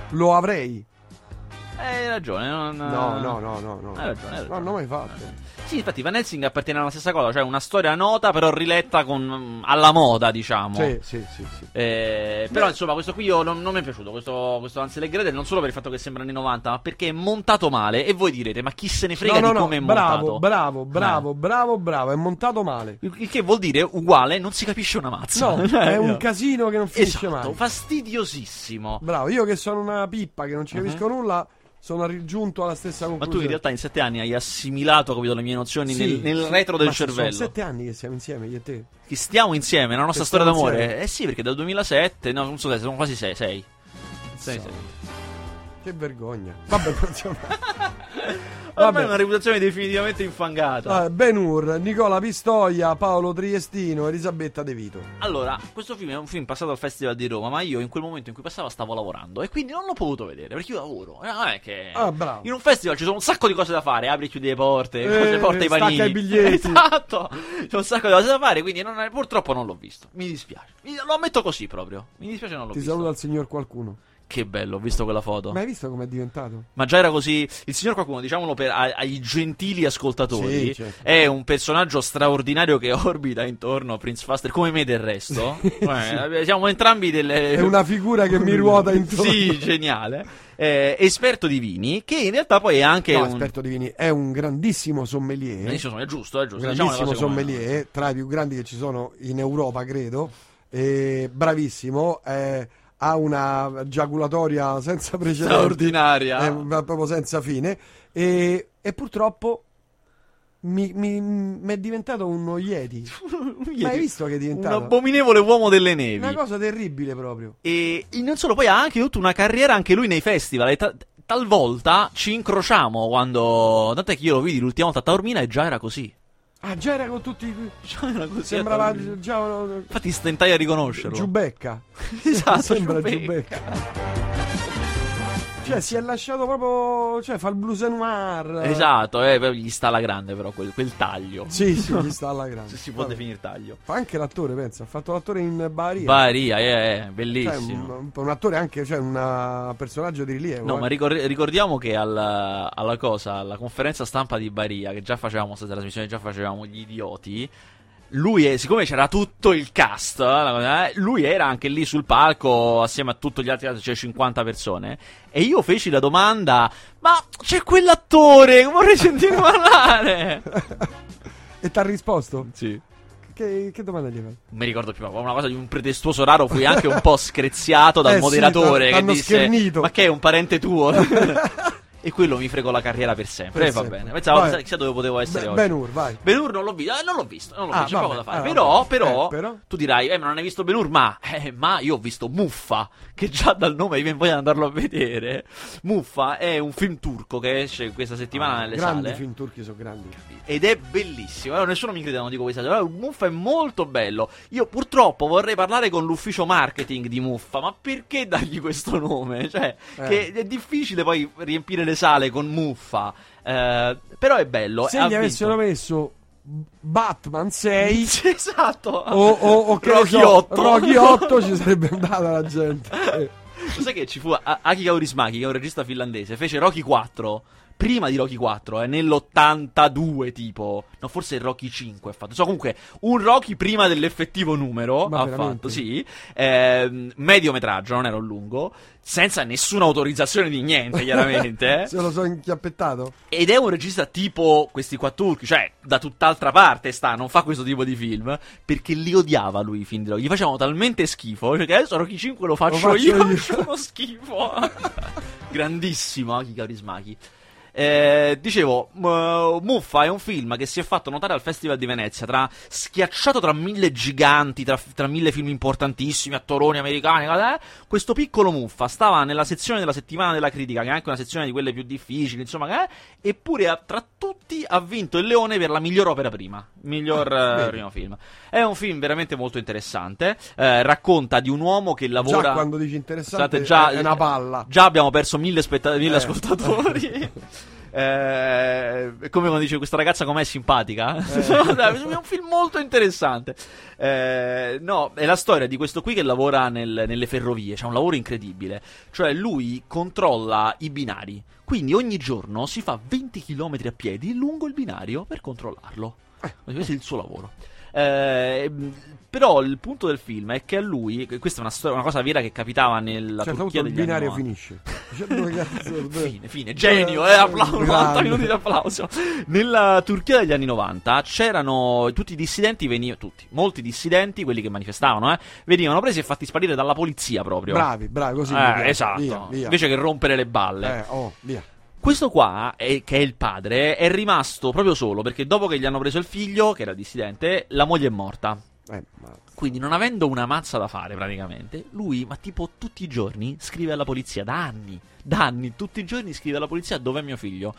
Speaker 1: Lo avrei.
Speaker 2: Eh, hai ragione. Non...
Speaker 1: No, no, no, no. no.
Speaker 2: Hai ragione, hai
Speaker 1: Non
Speaker 2: ragione.
Speaker 1: hanno mai fatto.
Speaker 2: Sì, infatti Van Helsing appartiene alla stessa cosa, cioè una storia nota però riletta con, alla moda, diciamo.
Speaker 1: Sì, sì, sì, sì.
Speaker 2: Eh, però insomma questo qui io non, non mi è piaciuto, questo, questo Hansel e Gretel, non solo per il fatto che sembra anni 90, ma perché è montato male e voi direte ma chi se ne frega
Speaker 1: No, no,
Speaker 2: di
Speaker 1: no,
Speaker 2: come è
Speaker 1: bravo,
Speaker 2: montato?
Speaker 1: bravo, bravo,
Speaker 2: Eh.
Speaker 1: bravo, bravo. È montato male.
Speaker 2: Il che vuol dire uguale, non si capisce una mazza.
Speaker 1: No, è un
Speaker 2: no.
Speaker 1: casino che non finisce
Speaker 2: Esatto,
Speaker 1: mai.
Speaker 2: fastidiosissimo.
Speaker 1: Bravo, io che sono una pippa che non ci capisco nulla, sono raggiunto alla stessa
Speaker 2: Ma tu
Speaker 1: conclusione.
Speaker 2: in realtà in sette anni hai assimilato, capito, le mie nozioni
Speaker 1: Sì,
Speaker 2: nel, nel
Speaker 1: sì,
Speaker 2: retro del
Speaker 1: ma
Speaker 2: cervello.
Speaker 1: Sono sette anni che siamo insieme, io e te.
Speaker 2: Che stiamo insieme, la nostra
Speaker 1: Che
Speaker 2: storia d'amore.
Speaker 1: insieme.
Speaker 2: Eh sì, perché dal 2007, no, non so se sono quasi sei. Sei. Sei, sei.
Speaker 1: Che vergogna. Vabbè.
Speaker 2: Ormai
Speaker 1: Vabbè.
Speaker 2: è una reputazione definitivamente infangata.
Speaker 1: Vabbè, Ben Hur, Nicola Pistoia, Paolo Triestino, Elisabetta De Vito.
Speaker 2: Allora, questo film è un film passato al Festival di Roma, ma io in quel momento in cui passava stavo lavorando e quindi non l'ho potuto vedere perché io lavoro. Eh, Non è che.
Speaker 1: Ah, bravo.
Speaker 2: In un festival ci sono un sacco di cose da fare, apri e chiudi le porte,
Speaker 1: Eh,
Speaker 2: cose, porta i
Speaker 1: stacca
Speaker 2: panini.
Speaker 1: i biglietti.
Speaker 2: Esatto. C'è un sacco di cose da fare, quindi non è- purtroppo non l'ho visto. Mi dispiace. Lo ammetto così proprio. Mi dispiace non l'ho
Speaker 1: Ti
Speaker 2: visto.
Speaker 1: saluta il signor qualcuno.
Speaker 2: Che bello, ho visto quella foto.
Speaker 1: Ma hai visto com'è diventato?
Speaker 2: Ma già era così. Il signor qualcuno, diciamolo per, a- ai gentili ascoltatori,
Speaker 1: Sì, certo.
Speaker 2: è un personaggio straordinario che orbita intorno a Prince Faster, come me del resto. Eh, Siamo entrambi delle.
Speaker 1: È una figura che mi ruota intorno.
Speaker 2: Sì, geniale. Eh, esperto di vini, che in realtà poi è anche
Speaker 1: No,
Speaker 2: un.
Speaker 1: esperto di vini, è un grandissimo sommelier.
Speaker 2: Benissimo, è giusto, è giusto. Diciamo
Speaker 1: grandissimo
Speaker 2: come-
Speaker 1: sommelier, tra i più grandi che ci sono in Europa, credo. E bravissimo, eh, ha una giaculatoria senza precedenti,
Speaker 2: Straordinaria.
Speaker 1: eh, ma proprio senza fine. E, e purtroppo mi, mi- mi è diventato uno Yeti. Ma hai visto che è
Speaker 2: Un
Speaker 1: diventato?
Speaker 2: abominevole uomo delle nevi.
Speaker 1: Una cosa terribile proprio.
Speaker 2: E e non solo, poi ha anche tutta una carriera anche lui nei festival. E ta- talvolta ci incrociamo quando. Tant'è che io lo vidi l'ultima volta a Taormina e già era così.
Speaker 1: Ah, già era con tutti.
Speaker 2: Già era così.
Speaker 1: Sembrava già
Speaker 2: Infatti stentai a riconoscerlo.
Speaker 1: Giubecca.
Speaker 2: Esatto,
Speaker 1: Sembra
Speaker 2: Giubecca.
Speaker 1: Giubecca. Cioè, si è lasciato proprio. Cioè, fa il blues and noir.
Speaker 2: Esatto, eh, gli sta alla grande però quel, quel taglio.
Speaker 1: Sì, sì, gli sta alla grande.
Speaker 2: Se si può
Speaker 1: Vabbè.
Speaker 2: definire taglio.
Speaker 1: Fa anche l'attore, pensa. Ha fatto l'attore in Baria.
Speaker 2: Baria, eh, eh,
Speaker 1: Cioè,
Speaker 2: bellissimo.
Speaker 1: un, un attore anche, cioè, un personaggio di rilievo.
Speaker 2: No,
Speaker 1: eh.
Speaker 2: ma ricor- ricordiamo che alla, alla cosa, alla conferenza stampa di Baria, che già facevamo questa trasmissione, già facevamo gli idioti. Lui, è, siccome c'era tutto il cast, eh, lui era anche lì sul palco assieme a tutti gli altri, c'è 50 persone. E io feci la domanda: Ma c'è quell'attore? Vorrei sentire parlare.
Speaker 1: E ti ha risposto?
Speaker 2: sì.
Speaker 1: Che, che domanda gli fai?
Speaker 2: Non mi ricordo più, ma una cosa di un pretestuoso raro. Fui anche un po' screziato dal
Speaker 1: Eh sì,
Speaker 2: moderatore
Speaker 1: t'ha-
Speaker 2: che disse:
Speaker 1: schernito.
Speaker 2: Ma che è un parente tuo? e quello mi fregò la carriera per sempre.
Speaker 1: Per
Speaker 2: e va
Speaker 1: sempre.
Speaker 2: bene. Pensavo
Speaker 1: Vai.
Speaker 2: chissà, dove potevo essere
Speaker 1: Be-
Speaker 2: oggi.
Speaker 1: Ben Hur, vai.
Speaker 2: Ben Hur non l'ho visto, eh, non l'ho visto, non l'ho
Speaker 1: Ah,
Speaker 2: visto, c'è poco da fare.
Speaker 1: ah,
Speaker 2: però, però,
Speaker 1: Eh, però?
Speaker 2: tu dirai, eh, ma non hai visto Ben Hur, ma, eh, ma io ho visto Muffa, che già dal nome mi di andarlo a vedere. Muffa è un film turco che esce questa settimana nelle
Speaker 1: grandi
Speaker 2: sale.
Speaker 1: film turchi sono grandi.
Speaker 2: Ed è bellissimo. Allora, nessuno mi crede, non dico questa cosa. Allora, Muffa è molto bello. Io purtroppo vorrei parlare con l'ufficio marketing di Muffa. Ma perché dargli questo nome? Cioè,
Speaker 1: Eh.
Speaker 2: che è difficile poi riempire le sale con Muffa. Eh, però è bello.
Speaker 1: Se gli avessero messo Batman 6
Speaker 2: Sì, esatto.
Speaker 1: o, o, o
Speaker 2: Rocky
Speaker 1: so,
Speaker 2: 8.
Speaker 1: Rocky 8 ci sarebbe andata la gente. Eh.
Speaker 2: Sai che ci fu Aki Kaurismäki, che è un regista finlandese, fece Rocky 4 prima di Rocky 4, eh, nell'82 tipo. No, forse il Rocky 5 ha fatto. So, comunque, un Rocky prima dell'effettivo numero
Speaker 1: Ma
Speaker 2: ha
Speaker 1: veramente?
Speaker 2: fatto, sì. Ehm, mediometraggio, non era un lungo. Senza nessuna autorizzazione di niente, chiaramente. eh.
Speaker 1: Se lo so inchiappettato.
Speaker 2: Ed è un regista tipo questi qua turchi, cioè da tutt'altra parte sta, non fa questo tipo di film, perché li odiava lui i film di Rocky. Gli facevano talmente schifo, cioè che adesso Rocky 5 lo faccio,
Speaker 1: faccio
Speaker 2: io,
Speaker 1: io.
Speaker 2: uno schifo. Grandissimo Aki Kaurismäki. Eh, dicevo, Muffa è un film che si è fatto notare al Festival di Venezia, tra, schiacciato tra mille giganti, tra, tra mille film importantissimi, attoroni americani. eh, questo piccolo Muffa stava nella sezione della settimana della critica, che è anche una sezione di quelle più difficili, insomma, eh, eppure ha- tra tutti ha vinto il Leone per la miglior opera prima, miglior eh,
Speaker 1: vedi.
Speaker 2: primo film. È un film veramente molto interessante. eh, racconta di un uomo che lavora.
Speaker 1: Già quando dici interessante
Speaker 2: Scusate, già,
Speaker 1: è una palla.
Speaker 2: Già abbiamo perso mille, spetta- mille
Speaker 1: Eh.
Speaker 2: ascoltatori. Eh, come quando dice questa ragazza com'è simpatica.
Speaker 1: Eh.
Speaker 2: è un film molto interessante. Eh, no, è la storia di questo qui che lavora nel- nelle ferrovie. C'ha un lavoro incredibile. Cioè, lui controlla i binari. Quindi ogni giorno si fa 20 km a piedi lungo il binario per controllarlo. Questo è il suo lavoro. Eh, però il punto del film è che a lui, questa è una, storia, una cosa vera che capitava nella
Speaker 1: Cioè, certo
Speaker 2: Turchia
Speaker 1: il
Speaker 2: degli
Speaker 1: binario
Speaker 2: anni 90.
Speaker 1: finisce. Cioè, dove cazzo- dove-
Speaker 2: Fine, fine, genio, eh, applauso, 90
Speaker 1: Grande.
Speaker 2: minuti di applauso. Nella Turchia degli anni 90 c'erano tutti i dissidenti, venivano, tutti, molti dissidenti, quelli che manifestavano, eh, venivano presi e fatti sparire dalla polizia proprio.
Speaker 1: Bravi, bravi, così.
Speaker 2: Eh,
Speaker 1: piace.
Speaker 2: esatto,
Speaker 1: Via, via.
Speaker 2: invece che rompere le balle.
Speaker 1: Eh, oh, via.
Speaker 2: Questo qua, è- che è il padre, è rimasto proprio solo perché dopo che gli hanno preso il figlio, che era dissidente, la moglie è morta.
Speaker 1: Eh, ma-
Speaker 2: Quindi, non avendo una mazza da fare praticamente, lui, ma tipo tutti i giorni, scrive alla polizia da anni. Da anni, tutti i giorni scrive alla polizia dov'è mio figlio.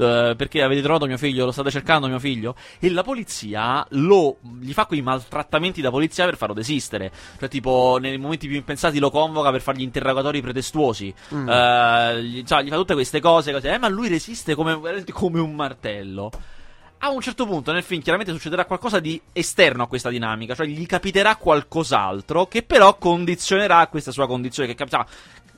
Speaker 2: Eh, perché avete trovato mio figlio? Lo state cercando mio figlio? E la polizia lo, gli fa quei maltrattamenti da polizia per farlo desistere. Cioè, tipo, nei momenti più impensati lo convoca per fargli interrogatori pretestuosi.
Speaker 1: Mm.
Speaker 2: Eh, gli, cioè, gli fa tutte queste cose, cose. Eh, ma lui resiste come, come un martello. A un certo punto nel film chiaramente succederà qualcosa di esterno a questa dinamica, cioè gli capiterà qualcos'altro che però condizionerà questa sua condizione, che capita,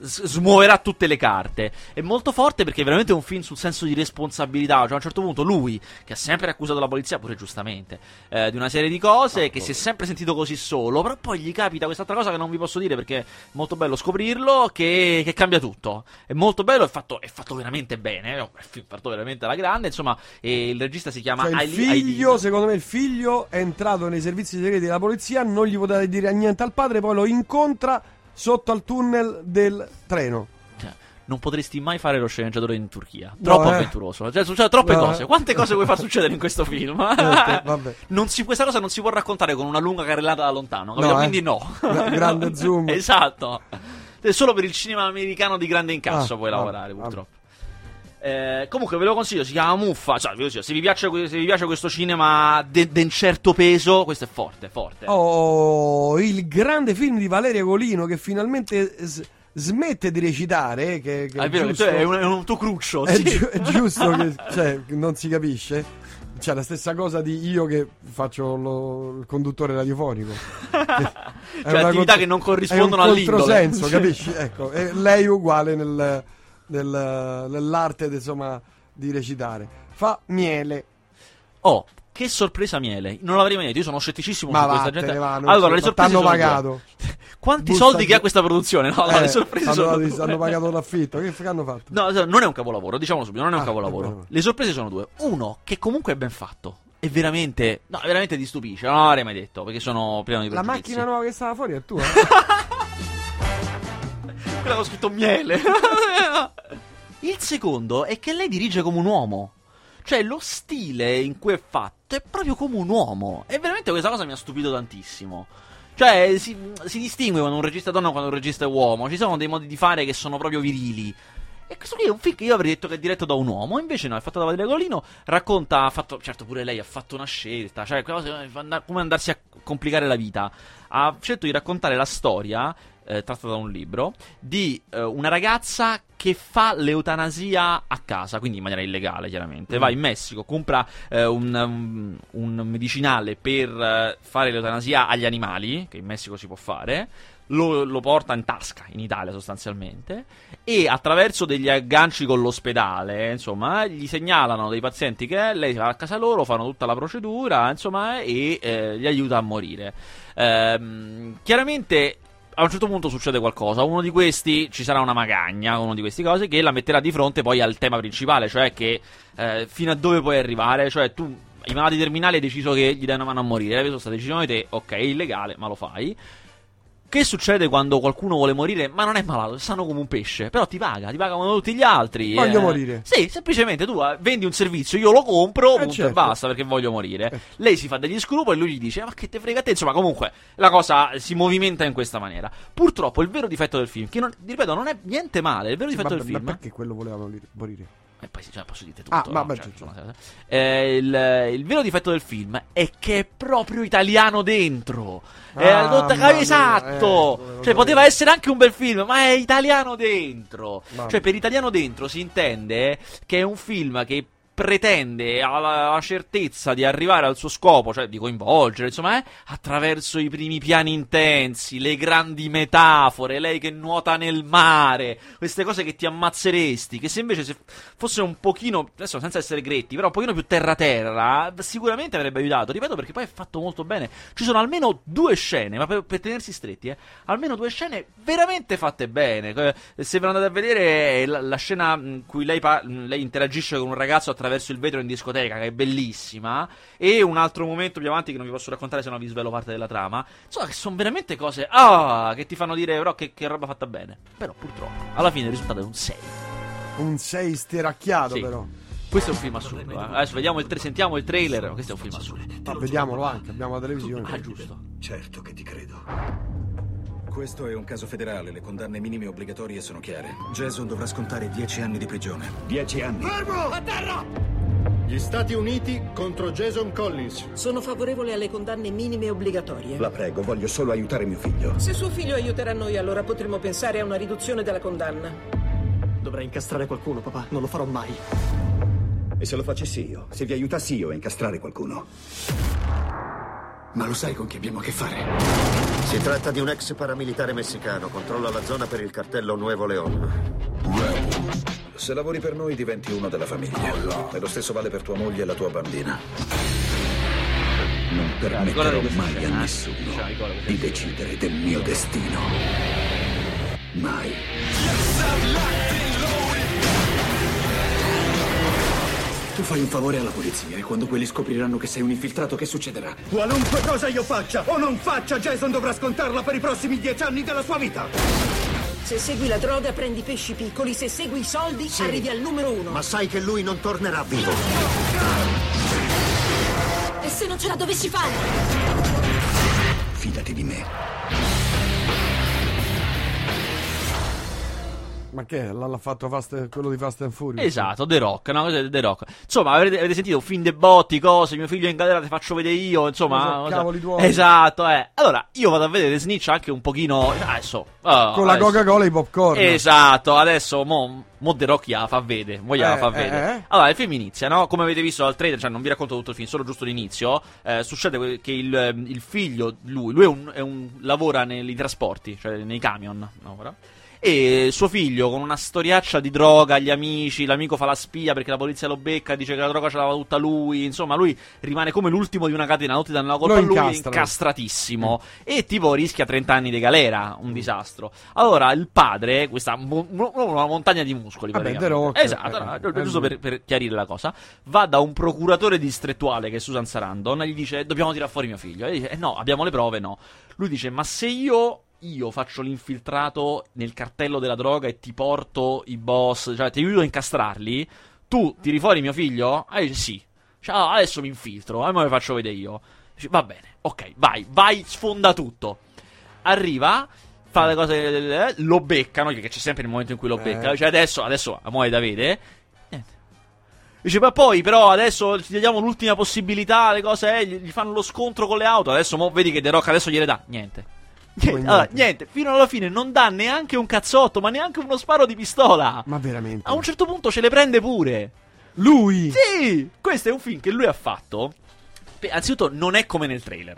Speaker 2: s- smuoverà tutte le carte. È molto forte perché è veramente un film sul senso di responsabilità, cioè a un certo punto lui, che ha sempre accusato la polizia, pure giustamente, eh, di una serie di cose, che si è sempre sentito così solo, però poi gli capita quest'altra cosa che non vi posso dire perché è molto bello scoprirlo, che, che cambia tutto. È molto bello, è fatto, è fatto veramente bene, è un film fatto veramente alla grande, insomma, il regista si chiama
Speaker 1: Cioè, il
Speaker 2: Ali-
Speaker 1: figlio,
Speaker 2: Aydin.
Speaker 1: secondo me, il figlio è entrato nei servizi segreti della polizia, non gli poteva dire niente al padre, poi lo incontra sotto al tunnel del treno.
Speaker 2: Cioè, non potresti mai fare lo sceneggiatore in Turchia. Troppo
Speaker 1: eh.
Speaker 2: avventuroso. Cioè, succedono troppe
Speaker 1: No,
Speaker 2: cose. Quante cose vuoi far succedere in questo film? Si- questa cosa non si può raccontare con una lunga carrellata da lontano.
Speaker 1: No, eh.
Speaker 2: Quindi no.
Speaker 1: Gra- grande zoom.
Speaker 2: esatto. È solo per il cinema americano di grande incasso
Speaker 1: Ah,
Speaker 2: puoi lavorare, purtroppo. Eh, comunque ve lo consiglio, si chiama Muffa. Cioè, ve lo consiglio, se, vi piace, se vi piace questo cinema de un certo peso, questo è forte, forte.
Speaker 1: Oh, il grande film di Valeria Golino che finalmente s- smette di recitare, che, che
Speaker 2: Ah, è vero,
Speaker 1: giusto,
Speaker 2: è un, è un tuo cruccio.
Speaker 1: è
Speaker 2: sì.
Speaker 1: giu- è giusto che cioè, non si capisce. Cioè, la stessa cosa di io che faccio lo- il conduttore radiofonico. È
Speaker 2: Cioè, attività che non corrispondono
Speaker 1: è un
Speaker 2: all'indole.
Speaker 1: controsenso, capisci? Ecco, lei uguale nel- nel- nell'arte insomma, di recitare. Fa miele.
Speaker 2: Oh, che sorpresa miele. Non l'avrei mai detto. Io sono scetticissimo
Speaker 1: Ma
Speaker 2: su questa gente.
Speaker 1: va,
Speaker 2: allora, le sorprese due.
Speaker 1: pagato.
Speaker 2: Quanti
Speaker 1: Busta
Speaker 2: soldi che ha questa produzione? No,
Speaker 1: Eh,
Speaker 2: le sorprese
Speaker 1: hanno,
Speaker 2: sono
Speaker 1: dato- hanno pagato l'affitto. Che, hanno fatto?
Speaker 2: No, no, non è un capolavoro, diciamolo subito, non è un
Speaker 1: Ah,
Speaker 2: capolavoro. Le sorprese sono due. Uno, che comunque è ben fatto. È veramente. No, veramente ti stupisce. Non l'avrei mai detto, perché sono pieno di
Speaker 1: La
Speaker 2: pregiudizi.
Speaker 1: macchina nuova che stava fuori è tua?
Speaker 2: Quella con scritto miele. Il secondo è che lei dirige come un uomo. Cioè, lo stile in cui è fatto è proprio come un uomo. E veramente questa cosa mi ha stupito tantissimo. Cioè, si, si distingue quando un regista è donna e quando un regista è uomo. Ci sono dei modi di fare che sono proprio virili. E questo qui è un film che io avrei detto che è diretto da un uomo, invece no, è fatto da Valeria Golino, racconta, ha fatto, certo pure lei ha fatto una scelta, cioè come andarsi a complicare la vita. Ha scelto di raccontare la storia, eh, tratta da un libro, di eh, una ragazza che fa l'eutanasia a casa, quindi in maniera illegale chiaramente.
Speaker 1: Mm.
Speaker 2: Va in Messico, compra eh, un, um, un medicinale per eh, fare l'eutanasia agli animali, che in Messico si può fare, lo, lo porta in tasca in Italia sostanzialmente e attraverso degli agganci con l'ospedale, insomma, gli segnalano dei pazienti che lei va a casa loro, fanno tutta la procedura, insomma, e eh, li aiuta a morire. Ehm, chiaramente a un certo punto succede qualcosa. Uno di questi ci sarà una magagna, uno di questi cose, che la metterà di fronte poi al tema principale, cioè che eh, fino a dove puoi arrivare. Cioè, tu i malati terminali hai deciso che gli dai una mano a morire. Hai preso questa decisione di te, ok, è illegale, ma lo fai. Che succede quando qualcuno vuole morire, ma non è malato, stanno come un pesce, però ti paga, ti paga come tutti gli altri.
Speaker 1: Voglio
Speaker 2: eh.
Speaker 1: morire.
Speaker 2: Sì, semplicemente tu eh, vendi un servizio, io lo compro,
Speaker 1: Eh,
Speaker 2: punto e
Speaker 1: certo.
Speaker 2: basta, perché voglio morire.
Speaker 1: Eh.
Speaker 2: Lei si fa degli scrupoli e lui gli dice, "Ah, ma che te frega te? Insomma, comunque, la cosa si movimenta in questa maniera. Purtroppo il vero difetto del film, che non, ripeto, non è niente male, il vero difetto
Speaker 1: Ma,
Speaker 2: del
Speaker 1: ma
Speaker 2: film...
Speaker 1: perché quello voleva morire?
Speaker 2: E poi cioè, posso dirti tutto.
Speaker 1: Ah,
Speaker 2: no?
Speaker 1: vabbè,
Speaker 2: Cioè, insomma, eh, il, il vero difetto del film è che è proprio italiano dentro.
Speaker 1: Ah,
Speaker 2: adotta-
Speaker 1: mamma mia,
Speaker 2: esatto.
Speaker 1: eh,
Speaker 2: cioè, poteva essere anche un bel film, ma è italiano dentro.
Speaker 1: Mamma.
Speaker 2: Cioè, per italiano dentro si intende che è un film che pretende ha la, la certezza di arrivare al suo scopo, cioè di coinvolgere, insomma, eh, attraverso i primi piani intensi, le grandi metafore, lei che nuota nel mare, queste cose che ti ammazzeresti, che se invece se fosse un pochino, adesso senza essere gretti, però un pochino più terra-terra, sicuramente avrebbe aiutato, ripeto perché poi è fatto molto bene. Ci sono almeno due scene, ma per, per tenersi stretti, eh, almeno due scene veramente fatte bene. Eh, Se ve lo andate a vedere, è la, la scena in cui lei, lei interagisce con un ragazzo attraverso il vetro in discoteca, che è bellissima, e un altro momento più avanti che non vi posso raccontare se no vi svelo parte della trama. Insomma, che sono veramente cose ah, che ti fanno dire, però, che, che roba fatta bene. Però, purtroppo, alla fine il risultato è un 6.
Speaker 1: Un 6 steracchiato
Speaker 2: Sì.
Speaker 1: però.
Speaker 2: Questo è un film assurdo. eh. Adesso vediamo il tra- sentiamo il trailer. Questo è un film assurdo.
Speaker 1: Ma vediamo anche, abbiamo la televisione.
Speaker 2: Ah, giusto.
Speaker 4: Certo che ti credo. Questo è un caso federale, le condanne minime obbligatorie sono chiare. Jason dovrà scontare 10 anni di prigione.
Speaker 3: Dieci anni.
Speaker 5: Gli Stati Uniti contro Jason Collins.
Speaker 6: Sono favorevole alle condanne minime obbligatorie.
Speaker 3: La prego, voglio solo aiutare mio figlio.
Speaker 6: Se suo figlio aiuterà noi, allora potremo pensare a una riduzione della condanna.
Speaker 7: Dovrei incastrare qualcuno, papà. Non lo farò mai.
Speaker 3: E se lo facessi io? Se vi aiutassi io a incastrare qualcuno?
Speaker 7: Ma lo sai con chi abbiamo a che fare?
Speaker 5: Si tratta di un ex paramilitare messicano. Controlla la zona per il cartello Nuevo León.
Speaker 4: Se lavori per noi diventi uno della famiglia. E lo stesso vale per tua moglie e la tua bambina.
Speaker 3: Non permetterò mai a nessuno di decidere del mio destino. Mai.
Speaker 7: Tu fai un favore alla polizia e quando quelli scopriranno che sei un infiltrato, che succederà?
Speaker 5: Qualunque cosa io faccia o non faccia, Jason dovrà scontarla per i prossimi dieci anni della sua vita.
Speaker 6: Se segui la droga, prendi pesci piccoli. Se segui i soldi, arrivi al numero uno.
Speaker 5: Ma sai che lui non tornerà vivo.
Speaker 8: E se non ce la dovessi fare?
Speaker 3: Fidati di me.
Speaker 1: Ma che è? L'ha fatto Fast- quello di Fast and Furious?
Speaker 2: Esatto, The Rock, no? The Rock. Insomma, avete, avete sentito fin de botti, cose, mio figlio è in galera, ti faccio vedere io, insomma.
Speaker 1: Esatto, cavoli tuoi.
Speaker 2: Esatto, eh. Allora, io vado a vedere Snitch anche un pochino, adesso. ah,
Speaker 1: Con la. Coca-Cola e i popcorn.
Speaker 2: Esatto, adesso mo, mo The Rock gliela fa vedere, mo gliela
Speaker 1: Eh,
Speaker 2: fa
Speaker 1: eh,
Speaker 2: vedere.
Speaker 1: eh.
Speaker 2: Allora, il film inizia, no? Come avete visto dal trailer, cioè non vi racconto tutto il film, solo giusto l'inizio. Eh, succede che il, il figlio, lui, lui è un, è un- lavora nei trasporti, cioè nei camion, lavora. E suo figlio con una storiaccia di droga agli amici, l'amico fa la spia perché la polizia lo becca, dice che la droga ce l'aveva tutta lui, insomma lui rimane come l'ultimo di una catena, tutti danno la colpa a lui,
Speaker 1: incastrano.
Speaker 2: incastratissimo e tipo rischia 30 anni di galera, un disastro. Allora il padre, questa mo- una montagna di muscoli,
Speaker 1: Vabbè. The Rock,
Speaker 2: esatto,
Speaker 1: eh,
Speaker 2: no,
Speaker 1: eh,
Speaker 2: giusto
Speaker 1: lui.
Speaker 2: per, per chiarire la cosa, va da un procuratore distrettuale che è Susan Sarandon e gli dice dobbiamo tirare fuori mio figlio. E dice eh, no, abbiamo le prove, no. Lui dice ma se io io faccio l'infiltrato nel cartello della droga e ti porto i boss, cioè ti aiuto a incastrarli, tu tiri fuori mio figlio? E dice sì. Dice, "Ah, adesso mi infiltro, e me lo faccio vedere io. Dice, va bene, ok, vai, vai, sfonda tutto. Arriva, fa le cose, eh, lo beccano, perché c'è sempre il momento in cui lo
Speaker 1: Eh.
Speaker 2: beccano. Dice, adesso, adesso, a mo' è da vedere. Niente. Dice, ma poi, però, adesso ti diamo l'ultima possibilità, le cose, eh, gli, gli fanno lo scontro con le auto. Adesso, mo, vedi che The Rock adesso gliele dà. Niente. Niente,
Speaker 1: niente.
Speaker 2: allora, niente, fino alla fine non dà neanche un cazzotto, ma neanche uno sparo di pistola.
Speaker 1: Ma veramente.
Speaker 2: A un certo punto ce le prende pure.
Speaker 1: Lui!
Speaker 2: Sì, questo è un film che lui ha fatto. Anzitutto, non è come nel trailer.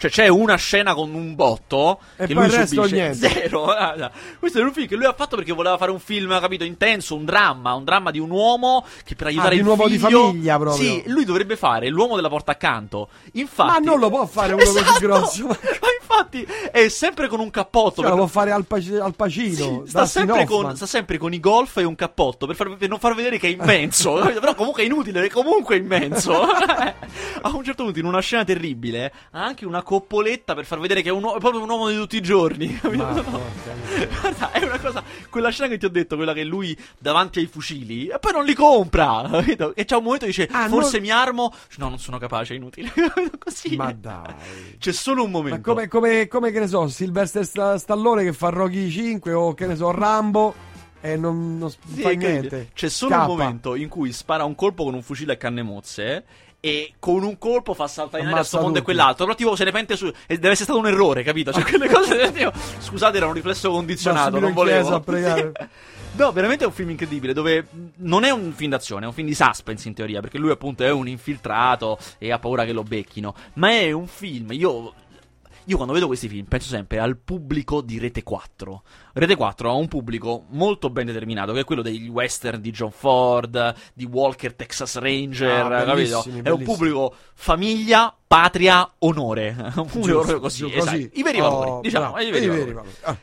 Speaker 2: Cioè, c'è una scena con un botto
Speaker 1: E
Speaker 2: che
Speaker 1: poi
Speaker 2: lui
Speaker 1: resto
Speaker 2: subisce
Speaker 1: niente.
Speaker 2: zero. Ah, Questo è un film che lui ha fatto perché voleva fare un film, capito, intenso, un dramma, un dramma di un uomo che per aiutare
Speaker 1: Ah, di
Speaker 2: il
Speaker 1: un uomo di
Speaker 2: figlio-
Speaker 1: famiglia, proprio.
Speaker 2: Sì, lui dovrebbe fare l'uomo della porta accanto. Infatti
Speaker 1: Ma non lo può fare uno
Speaker 2: Esatto!
Speaker 1: così grosso.
Speaker 2: Ma infatti è sempre con un cappotto
Speaker 1: Cioè, lo
Speaker 2: per-
Speaker 1: può fare al, Paci- al Pacino.
Speaker 2: sì, sta, sempre con, sta sempre con i golf e un cappotto per, far- per non far vedere che è immenso. Però comunque è inutile, è comunque immenso. a un certo punto, in una scena terribile, ha anche una coppoletta per far vedere che è, un è proprio un uomo di tutti i giorni.
Speaker 1: Ma.
Speaker 2: Guarda, è una cosa. Quella scena che ti ho detto, quella che lui davanti ai fucili, e poi non li compra. Capito? E c'è un momento che dice:
Speaker 1: Ah,
Speaker 2: Forse
Speaker 1: non-
Speaker 2: mi armo. No, non sono capace, è inutile. Così.
Speaker 1: Ma dai.
Speaker 2: C'è solo un momento.
Speaker 1: Ma come, come, come, che ne so, Sylvester Sta- Stallone che fa Rocky 5 o che ne so, Rambo e non, non
Speaker 2: Sì,
Speaker 1: fa niente.
Speaker 2: C'è solo
Speaker 1: Scappa.
Speaker 2: un momento in cui spara un colpo con un fucile a canne mozze. E con un colpo fa saltare in aria
Speaker 1: Ammazza
Speaker 2: sto mondo e quell'altro. Però tipo se ne pente su. E deve essere stato un errore, capito? Cioè, quelle cose. tipo, scusate, era un riflesso condizionato. Non volevo.
Speaker 1: a pregare.
Speaker 2: Sì. No, veramente è un film incredibile. Dove non è un film d'azione, è un film di suspense in teoria. Perché lui, appunto, è un infiltrato e ha paura che lo becchino. Ma è un film. Io. Io quando vedo questi film penso sempre al pubblico di Rete 4. Rete 4 ha un pubblico molto ben determinato, che è quello degli western di John Ford, di Walker Texas Ranger,
Speaker 1: Ah,
Speaker 2: capito?
Speaker 1: bellissimi,
Speaker 2: È un pubblico famiglia, patria, onore. Un pubblico proprio così, esatto. I veri
Speaker 1: Oh,
Speaker 2: valori, diciamo,
Speaker 1: bravo,
Speaker 2: i veri
Speaker 1: i
Speaker 2: valori.
Speaker 1: veri valori. Ah,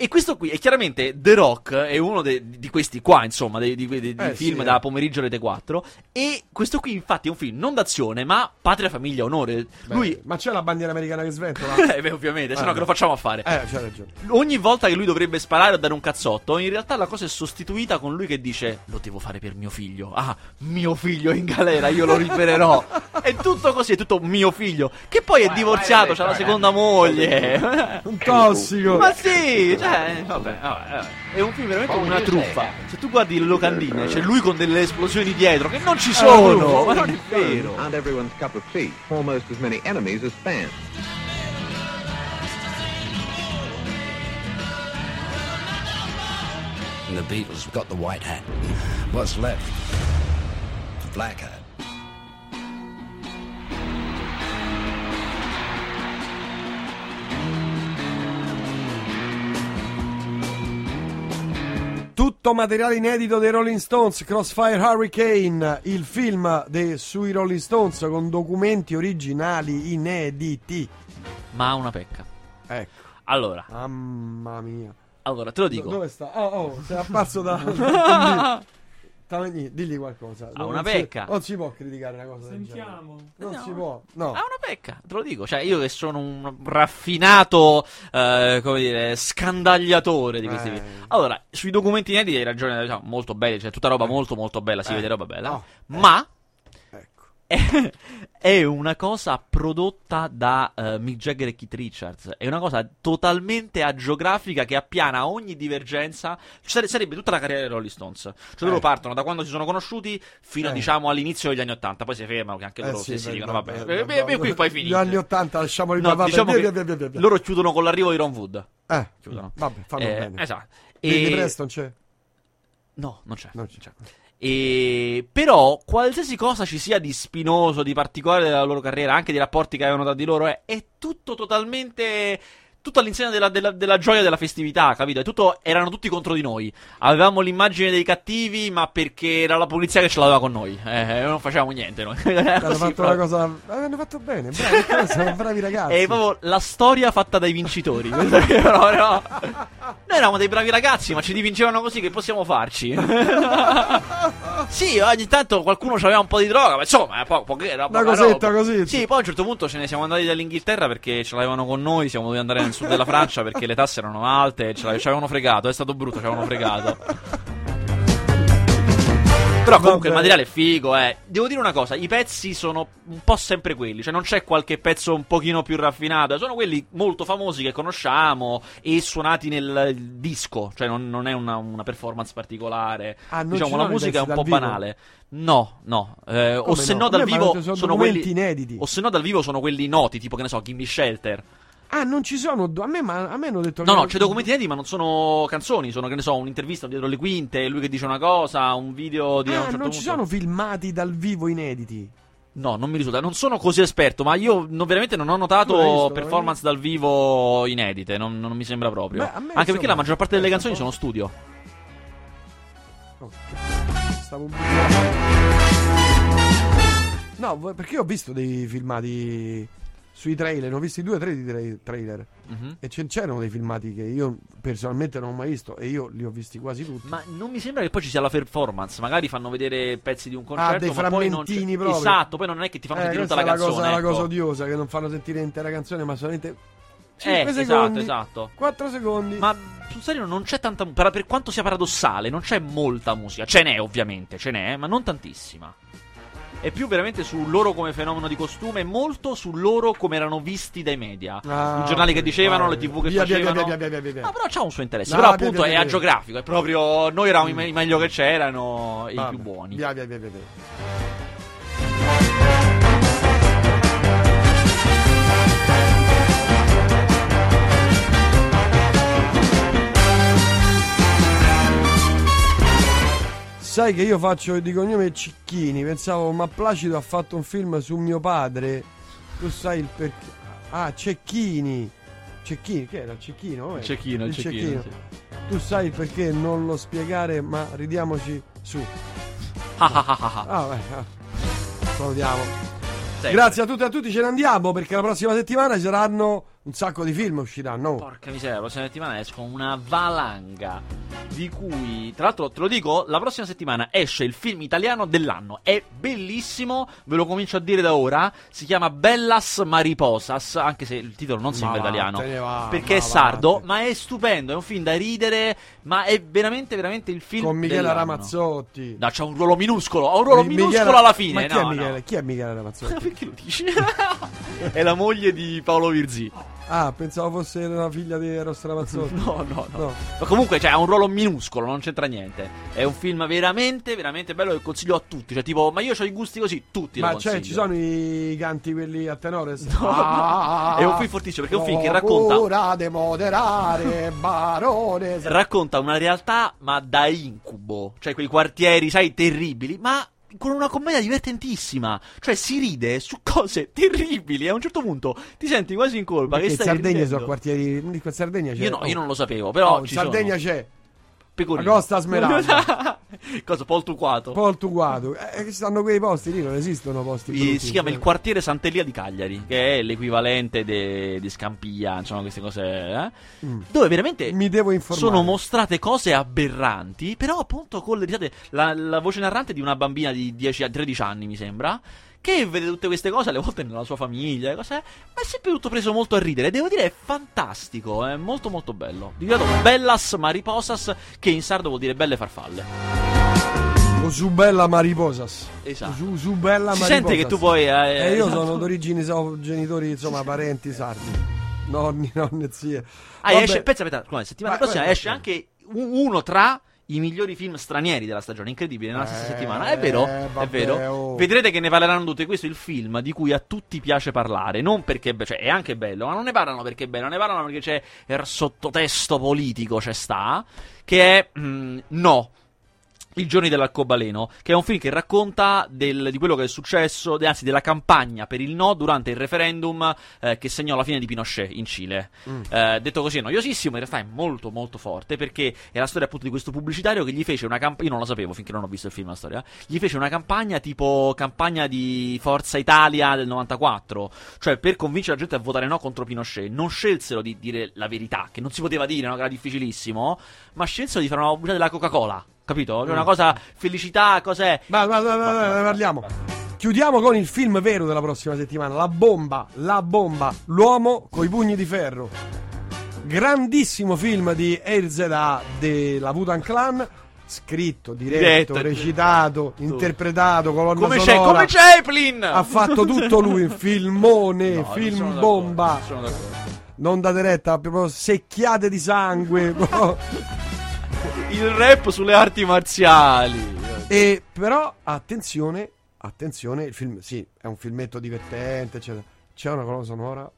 Speaker 2: E questo qui è chiaramente The Rock, è uno de- di questi qua, insomma, dei, di, di- di
Speaker 1: Eh,
Speaker 2: film
Speaker 1: sì,
Speaker 2: da
Speaker 1: eh.
Speaker 2: pomeriggio Rete 4. E questo qui, infatti, è un film non d'azione, ma patria, famiglia, onore.
Speaker 1: beh,
Speaker 2: Lui.
Speaker 1: Ma c'è la bandiera americana che sventola?
Speaker 2: Eh, beh, ovviamente, se no
Speaker 1: Eh,
Speaker 2: che lo facciamo a fare?
Speaker 1: eh, c'ha ragione.
Speaker 2: Ogni volta che lui dovrebbe sparare o dare un cazzotto, in realtà la cosa è sostituita con lui che dice: Lo devo fare per mio figlio. Ah, mio figlio è in galera, io lo libererò. è tutto così, è tutto mio figlio. Che poi è divorziato, c'ha la seconda moglie.
Speaker 1: Un tossico.
Speaker 2: Ma sì, cioè, vabbè, vabbè, vabbè. È un film veramente una truffa. Se tu guardi le locandine, c'è lui con delle esplosioni dietro che non ci sono, ma non è vero.
Speaker 9: aren't everyone's cup of tea. Almost as many enemies as fans.
Speaker 10: The Beatles got the white hat. What's left? The black hat.
Speaker 1: Tutto materiale inedito dei Rolling Stones, Crossfire Hurricane, il film dei- sui Rolling Stones con documenti originali inediti.
Speaker 2: Ma ha una pecca.
Speaker 1: Ecco,
Speaker 2: Allora,
Speaker 1: mamma mia.
Speaker 2: allora, te lo
Speaker 1: Do-
Speaker 2: dico.
Speaker 1: dove sta? Oh, oh, sei apparso da... da- Tavagni, digli qualcosa.
Speaker 2: Ha una
Speaker 1: Non si-
Speaker 2: pecca.
Speaker 1: Non si può criticare una cosa del genere. Non
Speaker 2: No.
Speaker 1: si può. No.
Speaker 2: Ha una pecca, te lo dico. Cioè, io che sono un raffinato, eh, come dire, scandagliatore di questi
Speaker 1: Eh.
Speaker 2: film. Allora, sui documenti inediti hai ragione, diciamo, molto belli, cioè tutta roba molto molto bella, si
Speaker 1: Eh.
Speaker 2: vede roba bella.
Speaker 1: Oh, eh.
Speaker 2: Ma. È, una cosa prodotta da eh, Mick Jagger e Keith Richards. È una cosa totalmente agiografica che appiana ogni divergenza. Ci sare- sarebbe tutta la carriera dei Rolling Stones. Cioè, loro
Speaker 1: Eh.
Speaker 2: partono da quando si sono conosciuti fino
Speaker 1: Eh.
Speaker 2: diciamo all'inizio degli anni Ottanta. Poi si fermano, che anche
Speaker 1: Eh
Speaker 2: loro
Speaker 1: sì,
Speaker 2: si ligano.
Speaker 1: vabbè,
Speaker 2: Vabbè,
Speaker 1: vabbè,
Speaker 2: qui poi finite.
Speaker 1: Gli anni 80 lasciamoli
Speaker 2: No, diciamo
Speaker 1: via, via, via,
Speaker 2: loro chiudono con l'arrivo di Ron Wood.
Speaker 1: Eh,
Speaker 2: Chiudono.
Speaker 1: vabbè, fanno
Speaker 2: Eh,
Speaker 1: bene.
Speaker 2: Esatto.
Speaker 1: Billy
Speaker 2: E-
Speaker 1: Preston c'è?
Speaker 2: No, non c'è.
Speaker 1: Non
Speaker 2: non c'è. E... Però, qualsiasi cosa ci sia di spinoso, di particolare della loro carriera, anche dei rapporti che avevano tra di loro, è, è tutto totalmente. Tutto all'insegna della, della- della gioia della festività, capito? Tutto, erano tutti contro di noi. Avevamo l'immagine dei cattivi, ma perché era la polizia che ce l'aveva con noi. Eh, non facevamo niente noi.
Speaker 1: Hanno fatto una cosa. eh, Hanno fatto bene, bravi, sono bravi ragazzi.
Speaker 2: È proprio la storia fatta dai vincitori. Che proprio- Noi eravamo dei bravi ragazzi, ma ci dipingevano così che possiamo farci. sì, ogni tanto qualcuno aveva un po' di droga, ma insomma, è po- poche- era
Speaker 1: Una cosetta
Speaker 2: roba.
Speaker 1: così.
Speaker 2: Sì, poi a un certo punto ce ne siamo andati dall'Inghilterra perché ce l'avevano con noi, siamo dovuti andare nel sud della Francia perché le tasse erano alte, ce l'ave- ci avevano fregato, è stato brutto, ci avevano fregato. Però comunque il materiale è figo, eh. Devo dire una cosa, i pezzi sono un po' sempre quelli, cioè non c'è qualche pezzo un pochino più raffinato, sono quelli molto famosi che conosciamo e suonati nel disco, cioè non, non è una, una performance particolare.
Speaker 1: Ah,
Speaker 2: diciamo,
Speaker 1: ci
Speaker 2: la musica è un po'
Speaker 1: vivo?
Speaker 2: banale. No, no, eh, o se
Speaker 1: no?
Speaker 2: dal vivo
Speaker 1: sono
Speaker 2: sono quelli
Speaker 1: inediti.
Speaker 2: O se no dal vivo sono quelli noti, tipo che ne so, Gimme Shelter.
Speaker 1: Ah, non ci sono. A me, ma, a me hanno detto
Speaker 2: No, no, c'è documenti inediti, ma non sono canzoni, sono che ne so, un'intervista dietro le quinte, lui che dice una cosa, un video di a un
Speaker 1: Ah,
Speaker 2: certo
Speaker 1: non ci
Speaker 2: punto.
Speaker 1: sono filmati dal vivo inediti.
Speaker 2: No, non mi risulta. Non sono così esperto, ma io non- veramente non ho notato
Speaker 1: visto,
Speaker 2: performance dal vivo inedite. Non, non mi sembra proprio.
Speaker 1: Beh,
Speaker 2: Anche perché la maggior parte delle
Speaker 1: eh,
Speaker 2: canzoni sono studio.
Speaker 1: Oh, Stavo un po'- No, perché ho visto dei filmati sui trailer, ne ho visti due o tre di tra- trailer.
Speaker 2: Mhm.
Speaker 1: E ce- c'erano dei filmati che io personalmente non ho mai visto e io li ho visti quasi tutti.
Speaker 2: Ma non mi sembra che poi ci sia la performance. Magari fanno vedere pezzi di un concerto.
Speaker 1: Ah, dei
Speaker 2: ma poi non
Speaker 1: proprio.
Speaker 2: Esatto, poi non è che ti fanno
Speaker 1: Eh,
Speaker 2: sentire tutta la
Speaker 1: la
Speaker 2: canzone.
Speaker 1: cosa, la
Speaker 2: ecco.
Speaker 1: cosa odiosa che non fanno sentire l'intera canzone, ma solamente 5
Speaker 2: Eh, esatto,
Speaker 1: secondi.
Speaker 2: esatto.
Speaker 1: 4 secondi.
Speaker 2: Ma sul serio non c'è tanta. Per, per quanto sia paradossale, non c'è molta musica. Ce n'è, ovviamente, ce n'è, ma non tantissima. È più veramente su loro come fenomeno di costume, molto su loro come erano visti dai media.
Speaker 1: Ah,
Speaker 2: I giornali che dicevano,
Speaker 1: vai.
Speaker 2: le tv che
Speaker 1: Via,
Speaker 2: facevano.
Speaker 1: via, via, via, via, via.
Speaker 2: No, però c'ha un suo interesse.
Speaker 1: No,
Speaker 2: però appunto è agiografico. È proprio. Noi eravamo i, me- i meglio che c'erano, i
Speaker 1: Vabbè,
Speaker 2: più buoni.
Speaker 1: Via, via, via, via, Sai che io faccio di cognome Cicchini, pensavo ma Placido ha fatto un film su mio padre. Tu sai il perché. Ah, Cecchini. Cecchini, che era? Cecchino?
Speaker 2: Il cecchino, il cecchino, sì.
Speaker 1: Tu sai il perché non lo spiegare, ma ridiamoci su.
Speaker 2: Ah, ah, ah, ah, ah.
Speaker 1: Ah, beh, ah. Salutiamo.
Speaker 2: Sempre.
Speaker 1: Grazie a tutti e a tutti, ce ne andiamo perché la prossima settimana ci saranno un sacco di film usciranno.
Speaker 2: Porca miseria, la prossima settimana esco una valanga. Di cui, tra l'altro, te lo dico, la prossima settimana esce il film italiano dell'anno. È bellissimo, ve lo comincio a dire da ora. Si chiama Bellas Mariposas, anche se il titolo non sembra
Speaker 1: Ma
Speaker 2: italiano.
Speaker 1: va,
Speaker 2: perché è sardo, ma è stupendo. È un film da ridere, ma è veramente, veramente il film
Speaker 1: Con Michele
Speaker 2: dell'anno.
Speaker 1: Ramazzotti.
Speaker 2: No, c'ha un ruolo minuscolo. Ha un ruolo
Speaker 1: Mi-
Speaker 2: minuscolo alla fine.
Speaker 1: Ma chi
Speaker 2: no,
Speaker 1: è
Speaker 2: no.
Speaker 1: Michele? Chi è Michele Ramazzotti?
Speaker 2: Perché lo dici? è la moglie di Paolo Virzì.
Speaker 1: Ah, pensavo fosse la figlia di Eros Ramazzotti.
Speaker 2: No, no, no.
Speaker 1: No.
Speaker 2: Ma comunque, cioè, ha un ruolo minuscolo, non c'entra niente. È un film veramente, veramente bello che consiglio a tutti. Cioè, tipo, ma io ho i gusti così, tutti
Speaker 1: Ma cioè, ci sono i canti quelli a tenore?
Speaker 2: No,
Speaker 1: Ah,
Speaker 2: È un film fortissimo perché è un film che racconta
Speaker 1: Paura de moderare, barone.
Speaker 2: racconta una realtà, ma da incubo. Cioè, quei quartieri, sai, terribili, ma con una commedia divertentissima. Cioè, si ride su cose terribili. E a un certo punto ti senti quasi in colpa.
Speaker 1: Perché
Speaker 2: che
Speaker 1: in Sardegna
Speaker 2: ridendo.
Speaker 1: sono quartieri. In Sardegna c'è.
Speaker 2: Io, no,
Speaker 1: oh.
Speaker 2: io non lo sapevo, però.
Speaker 1: Oh, in Sardegna
Speaker 2: sono.
Speaker 1: c'è
Speaker 2: Pecorino.
Speaker 1: Agosta Smeralda.
Speaker 2: Cosa? Paul Tuquato.
Speaker 1: Portuguato. Eh, che stanno quei posti lì, non esistono posti.
Speaker 2: I-
Speaker 1: brutti.
Speaker 2: si chiama il
Speaker 1: Eh.
Speaker 2: quartiere Sant'Elia di Cagliari, che è l'equivalente di Scampia, insomma, queste cose. eh?
Speaker 1: Mm.
Speaker 2: Dove veramente
Speaker 1: Mi devo informare.
Speaker 2: sono mostrate cose aberranti, però appunto con le risate. La, la voce narrante di una bambina di 10 a 13 anni, mi sembra. Che vede tutte queste cose alle volte nella sua famiglia, cose, ma è sempre tutto preso molto a ridere. Devo dire, è fantastico, è molto molto bello. Ripeto, Bellas Mariposas, che in sardo vuol dire belle farfalle.
Speaker 1: O su Bella Mariposas.
Speaker 2: Esatto.
Speaker 1: Su, su Bella
Speaker 2: Si
Speaker 1: Mariposas.
Speaker 2: sente che tu poi, eh,
Speaker 1: E io
Speaker 2: esatto.
Speaker 1: sono d'origini, so, genitori, insomma, parenti sardi. Nonni, nonne, zie.
Speaker 2: Ah,
Speaker 1: Vabbè.
Speaker 2: esce, pensa, aspetta, settimana
Speaker 1: Vai,
Speaker 2: prossima esce anche uno tra i migliori film stranieri della stagione, incredibile, nella stessa
Speaker 1: Eh,
Speaker 2: settimana. È vero, è
Speaker 1: vabbè,
Speaker 2: vero.
Speaker 1: oh.
Speaker 2: Vedrete che ne parleranno tutti. Questo è il film di cui a tutti piace parlare. Non perché, be- cioè, è anche bello, ma non ne parlano perché è bello, ne parlano perché c'è il sottotesto politico, c'è sta, che è mm, no. I giorni dell'arcobaleno, che è un film che racconta del- di quello che è successo, anzi della campagna per il no durante il referendum eh, che segnò la fine di Pinochet in Cile. Eh, detto così è noiosissimo, in realtà è molto molto forte perché è la storia appunto di questo pubblicitario che gli fece una campagna, io non lo sapevo finché non ho visto il film la storia, gli fece una campagna tipo campagna di Forza Italia del 94, cioè per convincere la gente a votare no contro Pinochet, non scelsero di dire la verità, che non si poteva dire, no, era difficilissimo, ma scelsero di fare una pubblicità della Coca-Cola. Capito? Cioè una cosa, felicità, cos'è?
Speaker 1: Va, va, va, ne parliamo. Chiudiamo con il film vero della prossima settimana. La bomba, la bomba, l'uomo coi pugni di ferro. Grandissimo film di Erzeda della Wutan Clan. Scritto, diretto,
Speaker 2: Diretto,
Speaker 1: recitato, interpretato, colonna
Speaker 2: Come c'è,
Speaker 1: sonora.
Speaker 2: come Chaplin!
Speaker 1: Ha fatto tutto lui, filmone,
Speaker 2: No, non
Speaker 1: film
Speaker 2: sono d'accordo,
Speaker 1: bomba.
Speaker 2: non sono d'accordo.
Speaker 1: Non date retta, proprio secchiate di sangue.
Speaker 2: Il rap sulle arti marziali.
Speaker 1: E però attenzione, attenzione, il film sì, è un filmetto divertente, eccetera. C'è una colonna sonora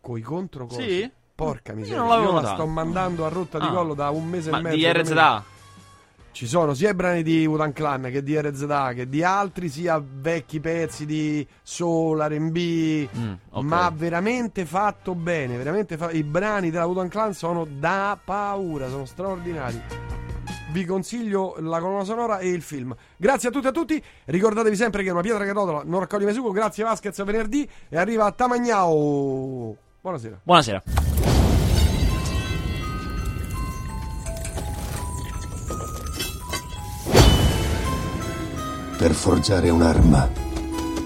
Speaker 1: coi contro
Speaker 2: Sì?
Speaker 1: Porca miseria.
Speaker 2: non l'avevo
Speaker 1: la
Speaker 2: notato.
Speaker 1: sto mandando a rotta di
Speaker 2: Ah.
Speaker 1: collo da un mese
Speaker 2: Ma
Speaker 1: e mezzo.
Speaker 2: di
Speaker 1: due mesi.
Speaker 2: RZA?
Speaker 1: Ci sono sia i brani di Wutan Clan che di RZA che di altri, sia vecchi pezzi di soul, R&B,
Speaker 2: Mm, ok.
Speaker 1: ma veramente fatto bene, veramente fa- i brani della Wutan Clan sono da paura, sono straordinari. Vi consiglio la colonna sonora e il film. Grazie a tutti e a tutti. Ricordatevi sempre che una pietra che rotola non raccoglie mai sugo. Grazie Vasquez a venerdì e arriva a Tamagnao. Buonasera.
Speaker 2: Buonasera.
Speaker 5: Per forgiare un'arma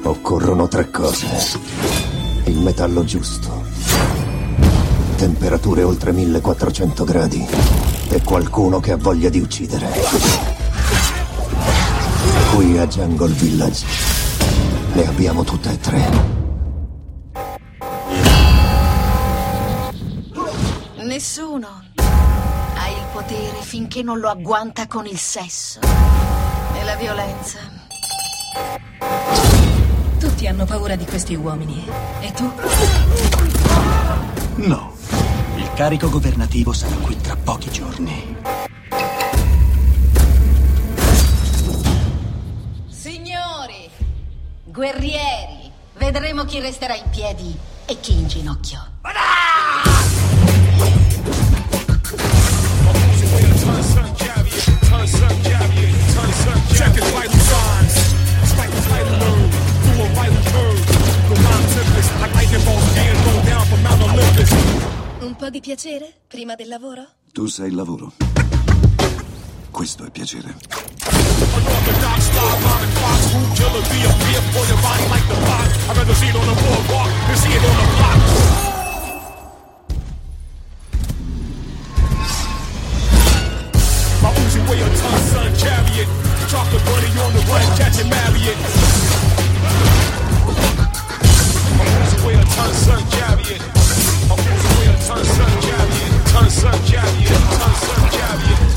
Speaker 5: occorrono tre cose. Il metallo giusto, temperature oltre 1400 gradi e qualcuno che ha voglia di uccidere. Qui a Jungle Village le abbiamo tutte e tre.
Speaker 8: Nessuno ha il potere finché non lo agguanta con il sesso e la violenza.
Speaker 6: Tutti hanno paura di questi uomini. E tu?
Speaker 7: No. Il carico governativo sarà qui tra pochi giorni.
Speaker 8: Signori, guerrieri, vedremo chi resterà in piedi e chi in ginocchio.
Speaker 6: Un po' di piacere prima del lavoro?
Speaker 11: Tu sei il lavoro. Questo è piacere.
Speaker 12: My Uzi weigh a ton, son, chariot. Chocolate bunny on the run, catch and marry it. Turn sun caveat, turn sun caveat.